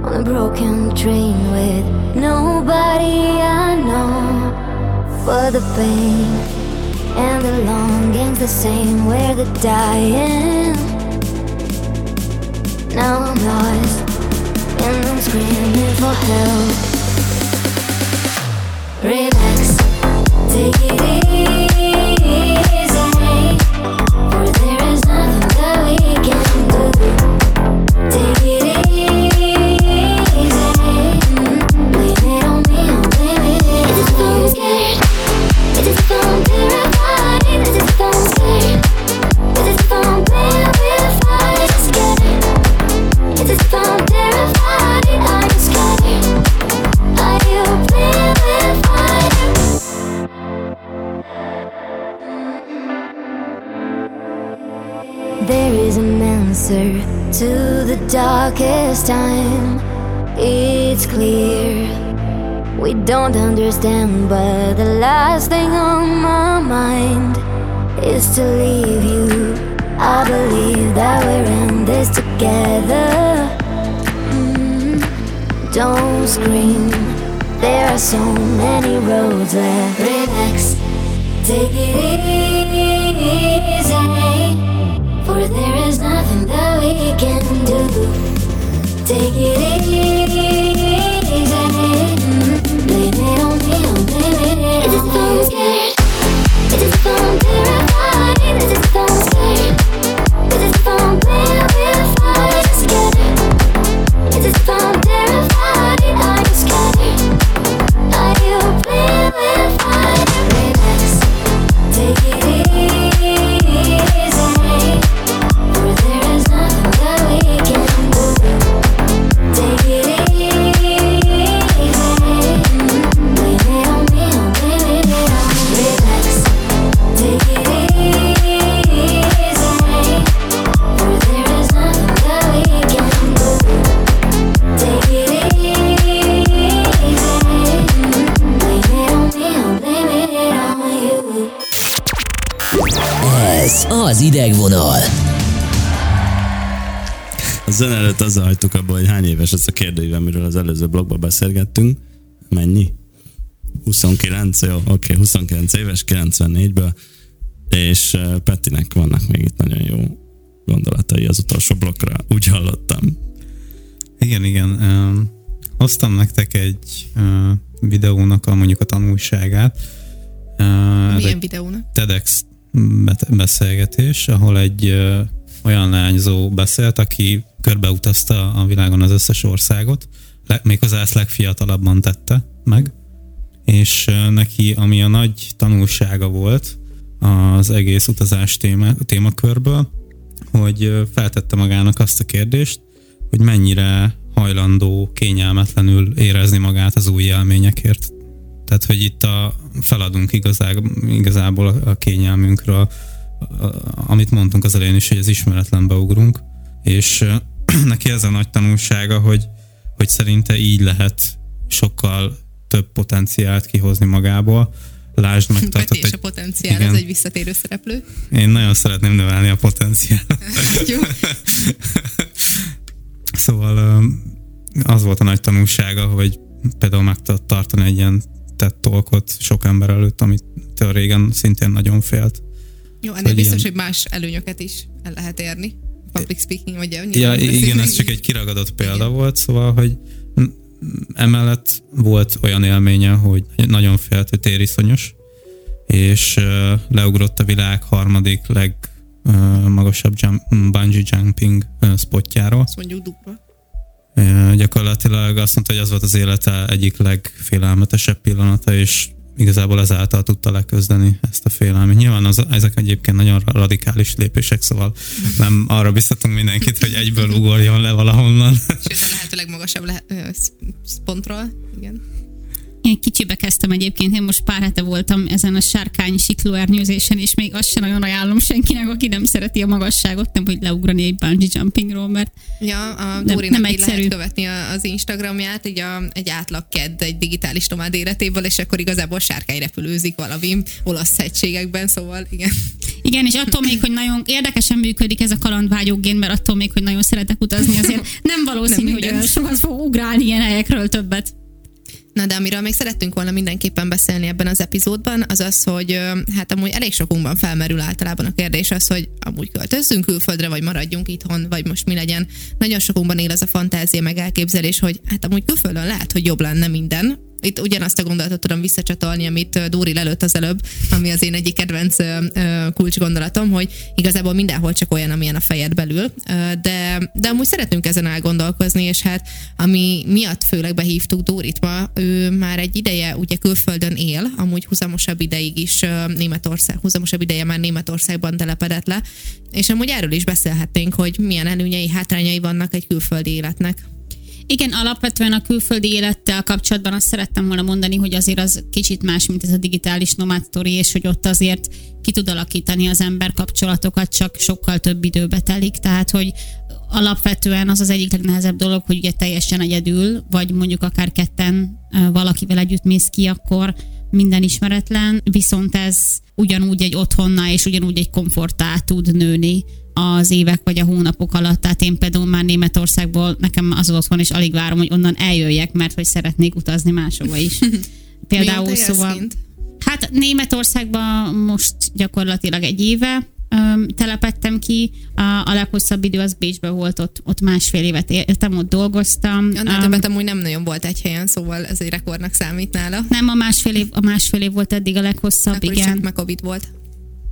on a broken train with nobody I know. For the pain and the longing's the same. Where the dying. Now I'm lost and I'm screaming for help. Relax, take it easy. So many roads left. Relax, take it easy. For there is nothing that we can do. Take it easy. Idegvonal. A zene előtt azzal hagytuk abba, hogy hány éves ez a kérdőív, amiről az előző blogban beszélgettünk. Mennyi? 29, jó, oké, okay, 29 éves, 94-ből, és uh, Petinek vannak még itt nagyon jó gondolatai az utolsó blokkra, úgy hallottam. Igen, igen. Um, hoztam nektek egy uh, videónak a mondjuk a tanulságát. Uh, ez Milyen videónak? TEDx beszélgetés, ahol egy olyan lányzó beszélt, aki körbeutazta a világon az összes országot, méghozzá ezt legfiatalabban tette meg, és neki, ami a nagy tanulsága volt az egész utazás téma, témakörből, hogy feltette magának azt a kérdést, hogy mennyire hajlandó kényelmetlenül érezni magát az új élményekért. Tehát, hogy itt a, feladunk igazából, igazából a kényelmünkről, amit mondtunk az elején is, hogy az ismeretlenbe ugrunk, és neki ez a nagy tanulsága, hogy, hogy szerinte így lehet sokkal több potenciált kihozni magából. Lásd meg, tehát egy, a potenciál, igen, ez egy visszatérő szereplő. Én nagyon szeretném növelni a potenciált. Jó. szóval az volt a nagy tanulsága, hogy például meg tartani egy ilyen tett tolkot sok ember előtt, amit régen szintén nagyon félt. Jó, ennél biztos, ilyen... hogy más előnyöket is el lehet érni. Public speaking, ugye? Ja, igen, ez csak egy kiragadott példa igen. volt, szóval, hogy emellett volt olyan élménye, hogy nagyon félt, hogy tériszonyos, és leugrott a világ harmadik legmagasabb jump, bungee jumping spotjáról. Azt mondjuk dupla. Gyakorlatilag azt mondta, hogy az volt az élete egyik legfélelmetesebb pillanata, és igazából ezáltal tudta leközdeni ezt a félelmet. Nyilván az, ezek egyébként nagyon radikális lépések, szóval nem arra biztatunk mindenkit, hogy egyből ugorjon le valahonnan. Ez a lehető legmagasabb le- pontról, igen. Én kicsibe kezdtem egyébként, én most pár hete voltam ezen a sárkány siklóernyőzésen, és még azt sem nagyon ajánlom senkinek, aki nem szereti a magasságot, nem hogy leugrani egy bungee jumpingról, mert Ja, a nem, nem egyszerű. lehet követni az Instagramját, így a, egy átlag kedd egy digitális nomád életéből, és akkor igazából sárkány repülőzik valami olasz hegységekben, szóval igen. Igen, és attól még, hogy nagyon érdekesen működik ez a kalandvágyógén, mert attól még, hogy nagyon szeretek utazni, azért nem valószínű, nem hogy olyan sokat fog ugrálni ilyen helyekről többet. Na de amiről még szerettünk volna mindenképpen beszélni ebben az epizódban, az az, hogy hát amúgy elég sokunkban felmerül általában a kérdés az, hogy amúgy költözzünk külföldre, vagy maradjunk itthon, vagy most mi legyen. Nagyon sokunkban él az a fantázia meg elképzelés, hogy hát amúgy külföldön lehet, hogy jobb lenne minden, itt ugyanazt a gondolatot tudom visszacsatolni, amit Dóri lelőtt az előbb, ami az én egyik kedvenc kulcsgondolatom, hogy igazából mindenhol csak olyan, amilyen a fejed belül, de, de amúgy szeretünk ezen elgondolkozni, és hát ami miatt főleg behívtuk Dórit ma, ő már egy ideje ugye külföldön él, amúgy huzamosabb ideig is Németország, huzamosabb ideje már Németországban telepedett le, és amúgy erről is beszélhetnénk, hogy milyen előnyei, hátrányai vannak egy külföldi életnek. Igen, alapvetően a külföldi élettel kapcsolatban azt szerettem volna mondani, hogy azért az kicsit más, mint ez a digitális nomád sztori, és hogy ott azért ki tud alakítani az ember kapcsolatokat, csak sokkal több időbe telik. Tehát, hogy alapvetően az az egyik legnehezebb dolog, hogy ugye teljesen egyedül, vagy mondjuk akár ketten valakivel együtt mész ki, akkor minden ismeretlen, viszont ez ugyanúgy egy otthonna és ugyanúgy egy komfortá tud nőni az évek vagy a hónapok alatt. Tehát én például már Németországból nekem az otthon, és alig várom, hogy onnan eljöjjek, mert hogy szeretnék utazni máshova is. Például szóval... Hát Németországban most gyakorlatilag egy éve, telepettem ki. A, a leghosszabb idő az Bécsben volt, ott, ott másfél évet éltem, ott dolgoztam. Annál um, többet amúgy nem nagyon volt egy helyen, szóval ez egy rekordnak számít nála. Nem, a másfél év, a másfél év volt eddig a leghosszabb, Akkor igen. Csak meg Covid volt.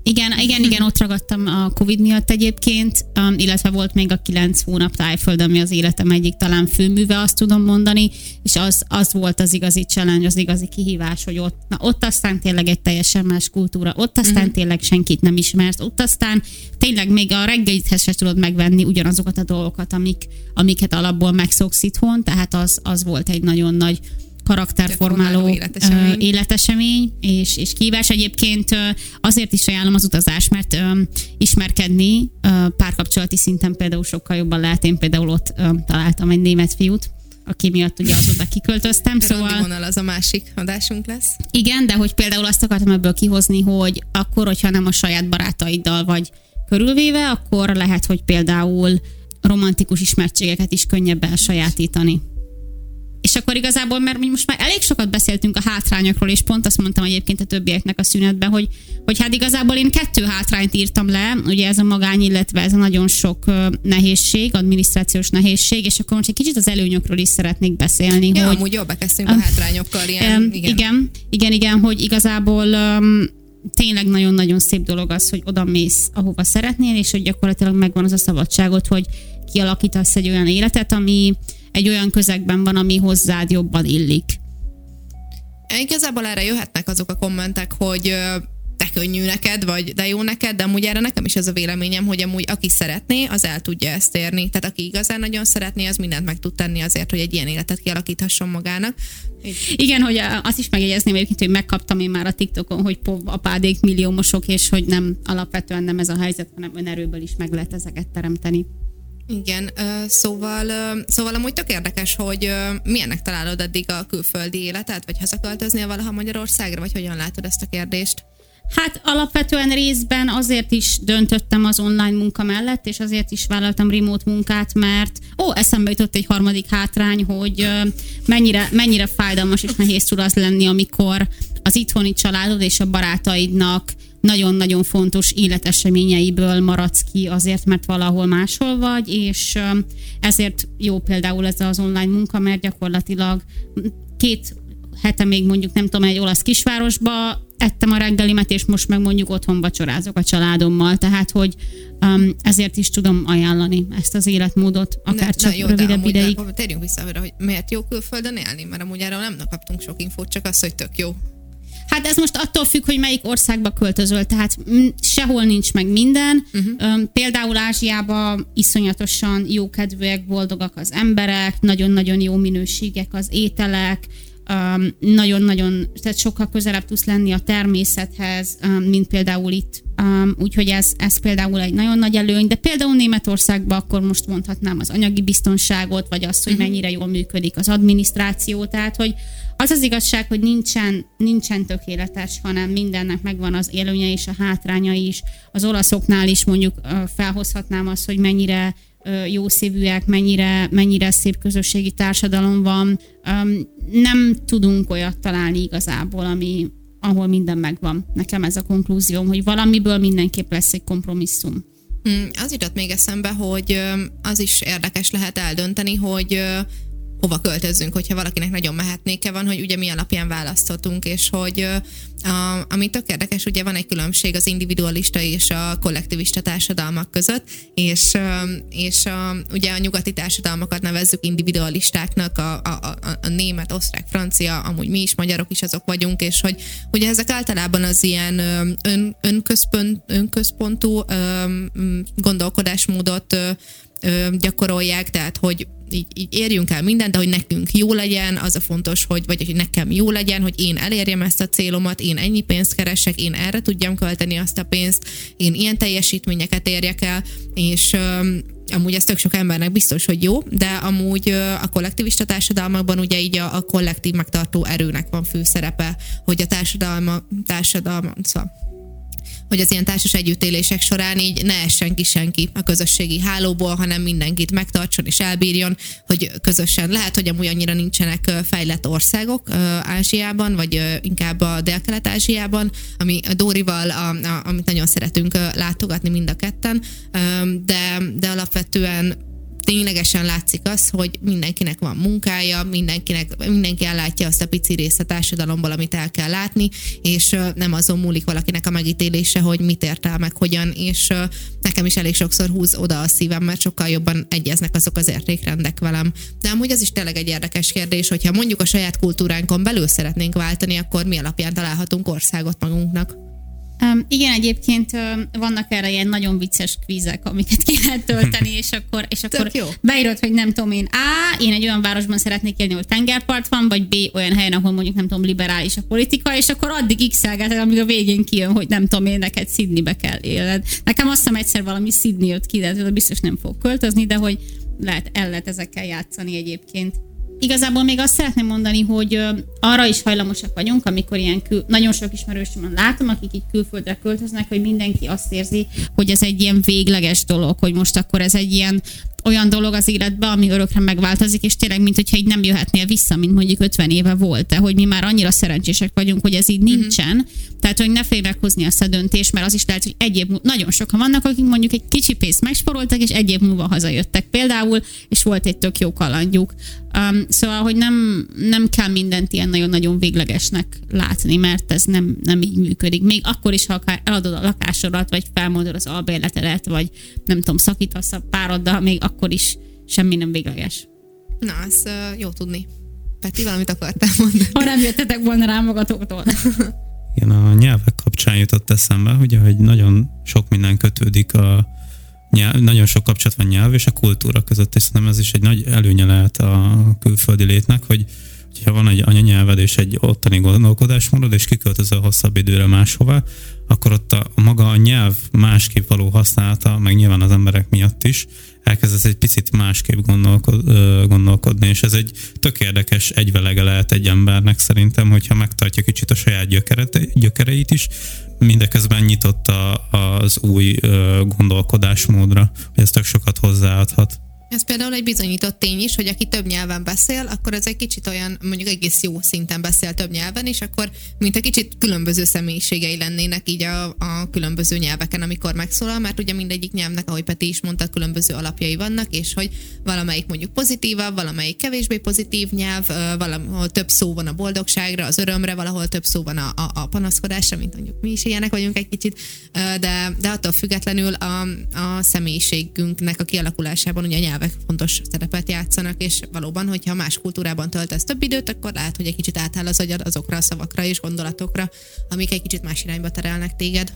Igen, igen, igen, ott ragadtam a Covid miatt egyébként, um, illetve volt még a kilenc hónap tájföld, ami az életem egyik talán főműve, azt tudom mondani, és az, az volt az igazi challenge, az igazi kihívás, hogy ott, na, ott aztán tényleg egy teljesen más kultúra, ott aztán uh-huh. tényleg senkit nem ismersz, ott aztán tényleg még a reggelithez se tudod megvenni ugyanazokat a dolgokat, amik, amiket alapból megszoksz itthon, tehát az, az volt egy nagyon nagy karakterformáló életesemény, életesemény és, és kívás. Egyébként azért is ajánlom az utazást, mert ismerkedni párkapcsolati szinten például sokkal jobban lehet. Én például ott találtam egy német fiút, aki miatt ugye azóta kiköltöztem. Szóval... vonal az a másik adásunk lesz. Igen, de hogy például azt akartam ebből kihozni, hogy akkor, hogyha nem a saját barátaiddal vagy körülvéve, akkor lehet, hogy például romantikus ismertségeket is könnyebb elsajátítani. És akkor igazából, mert most már elég sokat beszéltünk a hátrányokról, és pont azt mondtam egyébként a többieknek a szünetben, hogy, hogy hát igazából én kettő hátrányt írtam le, ugye ez a magány, illetve ez a nagyon sok nehézség, adminisztrációs nehézség, és akkor most egy kicsit az előnyökről is szeretnék beszélni. Ja, hogy, amúgy jobban kezdtünk a hátrányokkal. Ilyen, igen. igen, igen, igen, hogy igazából tényleg nagyon-nagyon szép dolog az, hogy oda mész, ahova szeretnél, és hogy gyakorlatilag megvan az a szabadságot, hogy kialakítasz egy olyan életet, ami, egy olyan közegben van, ami hozzád jobban illik. Igazából erre jöhetnek azok a kommentek, hogy te könnyű neked, vagy de jó neked, de amúgy erre nekem is ez a véleményem, hogy amúgy aki szeretné, az el tudja ezt érni. Tehát aki igazán nagyon szeretné, az mindent meg tud tenni azért, hogy egy ilyen életet kialakíthasson magának. Igen, hogy azt is megjegyezném egyébként, hogy megkaptam én már a TikTokon, hogy pov apádék milliómosok, és hogy nem alapvetően nem ez a helyzet, hanem önerőből is meg lehet ezeket teremteni. Igen, szóval, szóval amúgy tök érdekes, hogy milyennek találod eddig a külföldi életet, vagy hazaköltöznél valaha Magyarországra, vagy hogyan látod ezt a kérdést? Hát alapvetően részben azért is döntöttem az online munka mellett, és azért is vállaltam remote munkát, mert ó, eszembe jutott egy harmadik hátrány, hogy mennyire, mennyire fájdalmas és nehéz tud az lenni, amikor az itthoni családod és a barátaidnak nagyon-nagyon fontos életeseményeiből maradsz ki azért, mert valahol máshol vagy, és ezért jó például ez az online munka, mert gyakorlatilag két hete még mondjuk nem tudom, egy olasz kisvárosba ettem a reggelimet, és most meg mondjuk otthon vacsorázok a családommal, tehát hogy um, ezért is tudom ajánlani ezt az életmódot, akár ne, csak na jó, rövidebb ideig. Térjünk vissza arra, hogy miért jó külföldön élni, mert amúgy erről nem kaptunk sok infót, csak az, hogy tök jó. Hát ez most attól függ, hogy melyik országba költözöl, tehát sehol nincs meg minden. Uh-huh. Például Ázsiában iszonyatosan jókedvűek, boldogak az emberek, nagyon-nagyon jó minőségek az ételek, nagyon-nagyon, tehát sokkal közelebb tudsz lenni a természethez, mint például itt. Úgyhogy ez, ez például egy nagyon nagy előny, de például Németországban akkor most mondhatnám az anyagi biztonságot, vagy azt, hogy uh-huh. mennyire jól működik az adminisztráció, tehát hogy az az igazság, hogy nincsen, nincsen tökéletes, hanem mindennek megvan az élőnye és a hátránya is. Az olaszoknál is mondjuk felhozhatnám azt, hogy mennyire jó szívűek, mennyire, mennyire szép közösségi társadalom van. Nem tudunk olyat találni igazából, ami, ahol minden megvan. Nekem ez a konklúzióm, hogy valamiből mindenképp lesz egy kompromisszum. Hmm, az jutott még eszembe, hogy az is érdekes lehet eldönteni, hogy hova költözzünk, hogyha valakinek nagyon mehetnéke van, hogy ugye mi alapján választhatunk, és hogy a, ami tök érdekes, ugye van egy különbség az individualista és a kollektivista társadalmak között, és, és a, ugye a nyugati társadalmakat nevezzük individualistáknak, a, a, a, a német, osztrák, francia, amúgy mi is, magyarok is azok vagyunk, és hogy ugye ezek általában az ilyen ön, önközpont, önközpontú gondolkodásmódot gyakorolják, tehát hogy így, így érjünk el mindent, de hogy nekünk jó legyen, az a fontos, hogy, vagy hogy nekem jó legyen, hogy én elérjem ezt a célomat, én ennyi pénzt keresek, én erre tudjam költeni azt a pénzt, én ilyen teljesítményeket érjek el, és amúgy ez tök sok embernek biztos, hogy jó, de amúgy a kollektivista társadalmakban ugye így a, a kollektív megtartó erőnek van fő szerepe, hogy a társadalma, társadalma, szóval hogy az ilyen társas együttélések során így ne essen ki senki a közösségi hálóból, hanem mindenkit megtartson és elbírjon, hogy közösen. Lehet, hogy amúgy annyira nincsenek fejlett országok Ázsiában, vagy inkább a Dél-Kelet-Ázsiában, ami Dórival, a, a, amit nagyon szeretünk látogatni mind a ketten, de, de alapvetően ténylegesen látszik az, hogy mindenkinek van munkája, mindenkinek, mindenki ellátja azt a pici részt a társadalomból, amit el kell látni, és nem azon múlik valakinek a megítélése, hogy mit ért el, meg hogyan, és nekem is elég sokszor húz oda a szívem, mert sokkal jobban egyeznek azok az értékrendek velem. De amúgy ez is tényleg egy érdekes kérdés, hogyha mondjuk a saját kultúránkon belül szeretnénk váltani, akkor mi alapján találhatunk országot magunknak? Um, igen, egyébként um, vannak erre ilyen nagyon vicces kvízek, amiket ki lehet tölteni, és akkor, és akkor jó. beírod, hogy nem tudom én, A, én egy olyan városban szeretnék élni, ahol tengerpart van, vagy B, olyan helyen, ahol mondjuk nem tudom, liberális a politika, és akkor addig x amíg a végén kijön, hogy nem tudom én, neked Sydneybe kell élned. Nekem azt hiszem egyszer valami Sydney jött ki, de biztos nem fog költözni, de hogy lehet, el lehet ezekkel játszani egyébként igazából még azt szeretném mondani, hogy arra is hajlamosak vagyunk, amikor ilyen kül, nagyon sok ismerősömön látom, akik így külföldre költöznek, hogy mindenki azt érzi, hogy ez egy ilyen végleges dolog, hogy most akkor ez egy ilyen olyan dolog az életben, ami örökre megváltozik, és tényleg, mint hogyha így nem jöhetnél vissza, mint mondjuk 50 éve volt, de hogy mi már annyira szerencsések vagyunk, hogy ez így mhm. nincsen. Uh-huh. Tehát, hogy ne félj meghozni azt a döntést, mert az is lehet, hogy egy év múlva, nagyon sokan vannak, akik mondjuk egy kicsi pénzt megsporoltak, és egy év múlva hazajöttek például, és volt egy tök jó kalandjuk. Um, szóval, hogy nem, nem kell mindent ilyen nagyon-nagyon véglegesnek látni, mert ez nem, nem így működik. Még akkor is, ha akár eladod a lakásodat, vagy felmondod az albérletedet, vagy nem tudom, szakítasz a pároddal, még akkor is semmi nem végleges. Na, ez uh, jó tudni. Peti, valamit akartál mondani? Ha nem jöttetek volna rá magatoktól. Igen, a nyelvek kapcsán kapcsán jutott eszembe, ugye, hogy nagyon sok minden kötődik a nyelv, nagyon sok kapcsolat van nyelv és a kultúra között, és szerintem ez is egy nagy előnye lehet a külföldi létnek, hogy ha van egy anyanyelved és egy ottani gondolkodásmódod, és kiköltözöl hosszabb időre máshova, akkor ott a, maga a nyelv másképp való használata, meg nyilván az emberek miatt is, elkezdesz egy picit másképp gondolkod, gondolkodni, és ez egy tök érdekes egyvelege lehet egy embernek szerintem, hogyha megtartja kicsit a saját gyökeret, gyökereit is, mindeközben nyitott a, az új gondolkodásmódra, hogy ez tök sokat hozzáadhat. Ez például egy bizonyított tény is, hogy aki több nyelven beszél, akkor ez egy kicsit olyan, mondjuk egész jó szinten beszél több nyelven, és akkor mint egy kicsit különböző személyiségei lennének így a, a különböző nyelveken, amikor megszólal, mert ugye mindegyik nyelvnek, ahogy Peti is mondta, különböző alapjai vannak, és hogy valamelyik mondjuk pozitívabb, valamelyik kevésbé pozitív nyelv, valahol több szó van a boldogságra, az örömre, valahol több szó van a, a, a panaszkodásra, mint mondjuk mi is ilyenek vagyunk egy kicsit, de, de attól függetlenül a, a személyiségünknek a kialakulásában ugye a nyelv nyelvek fontos szerepet játszanak, és valóban, hogyha más kultúrában töltesz több időt, akkor lehet, hogy egy kicsit átáll az agyad azokra a szavakra és gondolatokra, amik egy kicsit más irányba terelnek téged.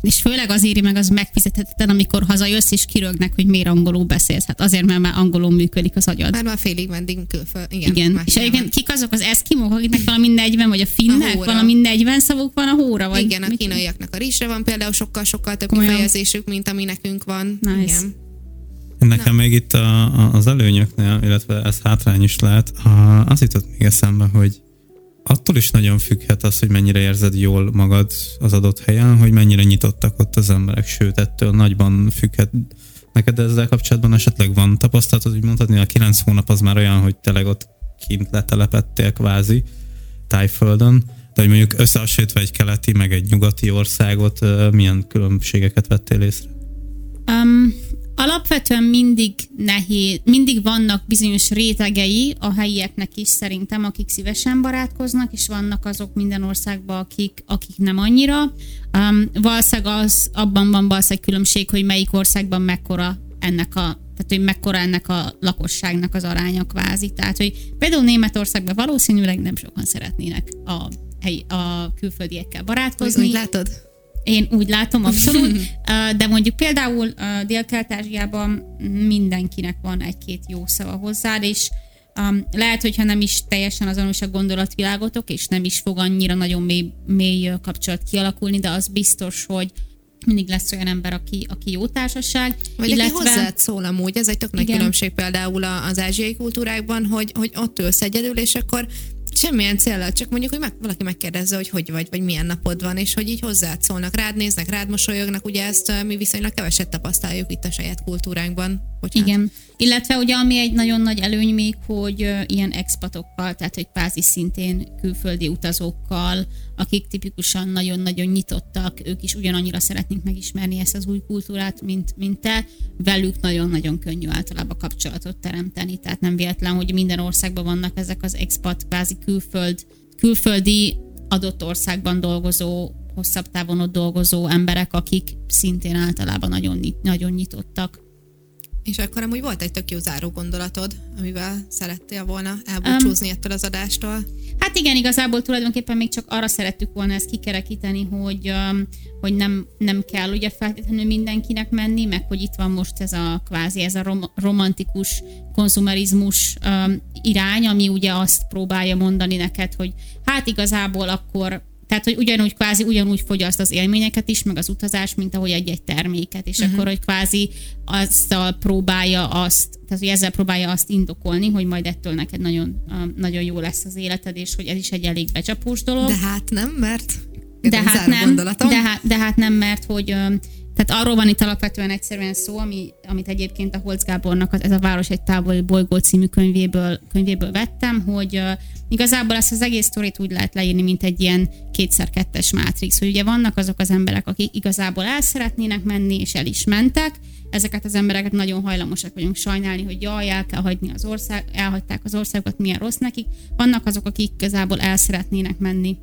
És főleg az éri meg az megfizethetetlen, amikor hazajössz és kirögnek, hogy miért angolul beszélsz. Hát azért, mert már angolul működik az agyad. Már már félig meddig külföld. Igen. Igen. És egyébként kik azok az eszkimók, akiknek valami 40, vagy a finnek, a valami 40 szavuk van a hóra? Vagy Igen, a kínaiaknak a rizsre van például sokkal-sokkal több kifejezésük, mint ami nekünk van. Nice. Igen. Nekem még itt a, a, az előnyöknél, illetve ez hátrány is lehet, az jutott még eszembe, hogy attól is nagyon függhet az, hogy mennyire érzed jól magad az adott helyen, hogy mennyire nyitottak ott az emberek, sőt, ettől nagyban függhet. Neked ezzel kapcsolatban esetleg van tapasztalatod, hogy mondhatni, a kilenc hónap az már olyan, hogy tényleg ott kint letelepettél kvázi tájföldön, de hogy mondjuk összehasonlítva egy keleti, meg egy nyugati országot, milyen különbségeket vettél észre? Um, Alapvetően mindig nehéz, mindig vannak bizonyos rétegei a helyieknek is szerintem, akik szívesen barátkoznak, és vannak azok minden országban, akik, akik nem annyira. Um, valószínűleg az, abban van valószínűleg különbség, hogy melyik országban mekkora ennek a tehát hogy mekkora ennek a lakosságnak az aránya kvázi. Tehát, hogy például Németországban valószínűleg nem sokan szeretnének a, helyi, a külföldiekkel barátkozni. Úgy látod? Én úgy látom, abszolút, de mondjuk például Dél-Kelet-Ázsiában mindenkinek van egy-két jó szava hozzá, és um, lehet, hogyha nem is teljesen azonos a gondolatvilágotok, és nem is fog annyira nagyon mély, mély kapcsolat kialakulni, de az biztos, hogy mindig lesz olyan ember, aki, aki jó társaság. Vagy illetve... aki hozzád szól amúgy, ez egy tök nagy különbség például az ázsiai kultúrákban, hogy, hogy ott ülsz egyedül, és akkor semmilyen célra, csak mondjuk, hogy meg, valaki megkérdezze, hogy hogy vagy, vagy milyen napod van, és hogy így hozzád szólnak, rád néznek, rád mosolyognak, ugye ezt mi viszonylag keveset tapasztaljuk itt a saját kultúránkban. Bocsánat. Igen. Illetve ugye ami egy nagyon nagy előny még, hogy ilyen expatokkal, tehát hogy pázi szintén külföldi utazókkal, akik tipikusan nagyon-nagyon nyitottak, ők is ugyanannyira szeretnénk megismerni ezt az új kultúrát, mint, mint te, velük nagyon-nagyon könnyű általában kapcsolatot teremteni, tehát nem véletlen, hogy minden országban vannak ezek az expat, kvázi külföld, külföldi adott országban dolgozó hosszabb távon ott dolgozó emberek, akik szintén általában nagyon, nagyon nyitottak. És akkor amúgy volt egy tök jó záró gondolatod, amivel szerettél volna elbúcsúzni um, ettől az adástól? Hát igen, igazából tulajdonképpen még csak arra szerettük volna ezt kikerekíteni, hogy, um, hogy nem, nem kell ugye feltétlenül mindenkinek menni, meg hogy itt van most ez a kvázi, ez a rom, romantikus konzumerizmus um, irány, ami ugye azt próbálja mondani neked, hogy hát igazából akkor tehát, hogy ugyanúgy kvázi ugyanúgy fogyaszt az élményeket is, meg az utazás, mint ahogy egy-egy terméket, és uh-huh. akkor, hogy kvázi azzal próbálja azt, tehát hogy ezzel próbálja azt indokolni, hogy majd ettől neked nagyon, nagyon jó lesz az életed, és hogy ez is egy elég becsapós dolog. De hát nem, mert de hát nem, de hát, de hát nem, mert hogy tehát arról van itt alapvetően egyszerűen szó, ami, amit egyébként a Holz Gábornak ez a Város egy távoli bolygó című könyvéből, könyvéből vettem, hogy uh, igazából ezt az egész sztorit úgy lehet leírni, mint egy ilyen kétszer-kettes mátrix, hogy ugye vannak azok az emberek, akik igazából el szeretnének menni, és el is mentek, ezeket az embereket nagyon hajlamosak vagyunk sajnálni, hogy jaj, el kell hagyni az ország, elhagyták az országokat, milyen rossz nekik. Vannak azok, akik igazából el szeretnének menni,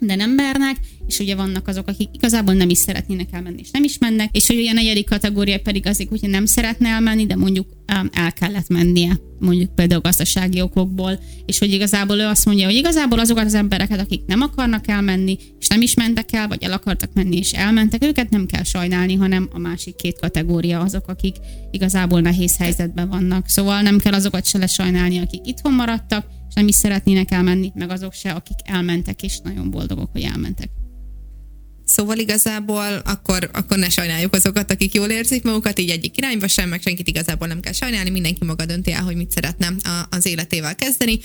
de nem mernek, és ugye vannak azok, akik igazából nem is szeretnének elmenni, és nem is mennek, és ugye a negyedik kategória pedig azok, hogy nem szeretne elmenni, de mondjuk el kellett mennie, mondjuk például gazdasági okokból, és hogy igazából ő azt mondja, hogy igazából azokat az embereket, akik nem akarnak elmenni, és nem is mentek el, vagy el akartak menni, és elmentek, őket nem kell sajnálni, hanem a másik két kategória azok, akik igazából nehéz helyzetben vannak. Szóval nem kell azokat se lesajnálni, akik itthon maradtak, és nem is szeretnének elmenni, meg azok se, akik elmentek, és nagyon boldogok, hogy elmentek. Szóval igazából akkor, akkor ne sajnáljuk azokat, akik jól érzik magukat, így egyik irányba sem, meg senkit igazából nem kell sajnálni, mindenki maga dönti el, hogy mit szeretne az életével kezdeni.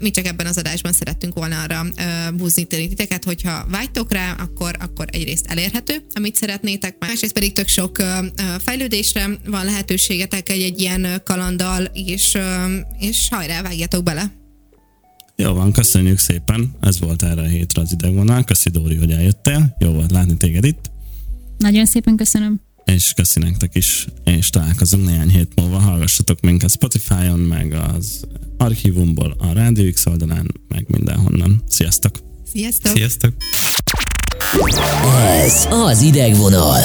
Mi csak ebben az adásban szerettünk volna arra buzdítani titeket, hogyha vágytok rá, akkor, akkor egyrészt elérhető, amit szeretnétek, másrészt pedig tök sok fejlődésre van lehetőségetek egy, egy ilyen kalandal, és, és hajrá, vágjatok bele! Jó van, köszönjük szépen. Ez volt erre a hétre az idegvonal. Köszi Dóri, hogy eljöttél. Jó volt látni téged itt. Nagyon szépen köszönöm. És köszi nektek is, és találkozunk néhány hét múlva. Hallgassatok minket Spotify-on, meg az archívumból, a Rádió X oldalán, meg mindenhonnan. Sziasztok! Sziasztok! Sziasztok! Ez az idegvonal.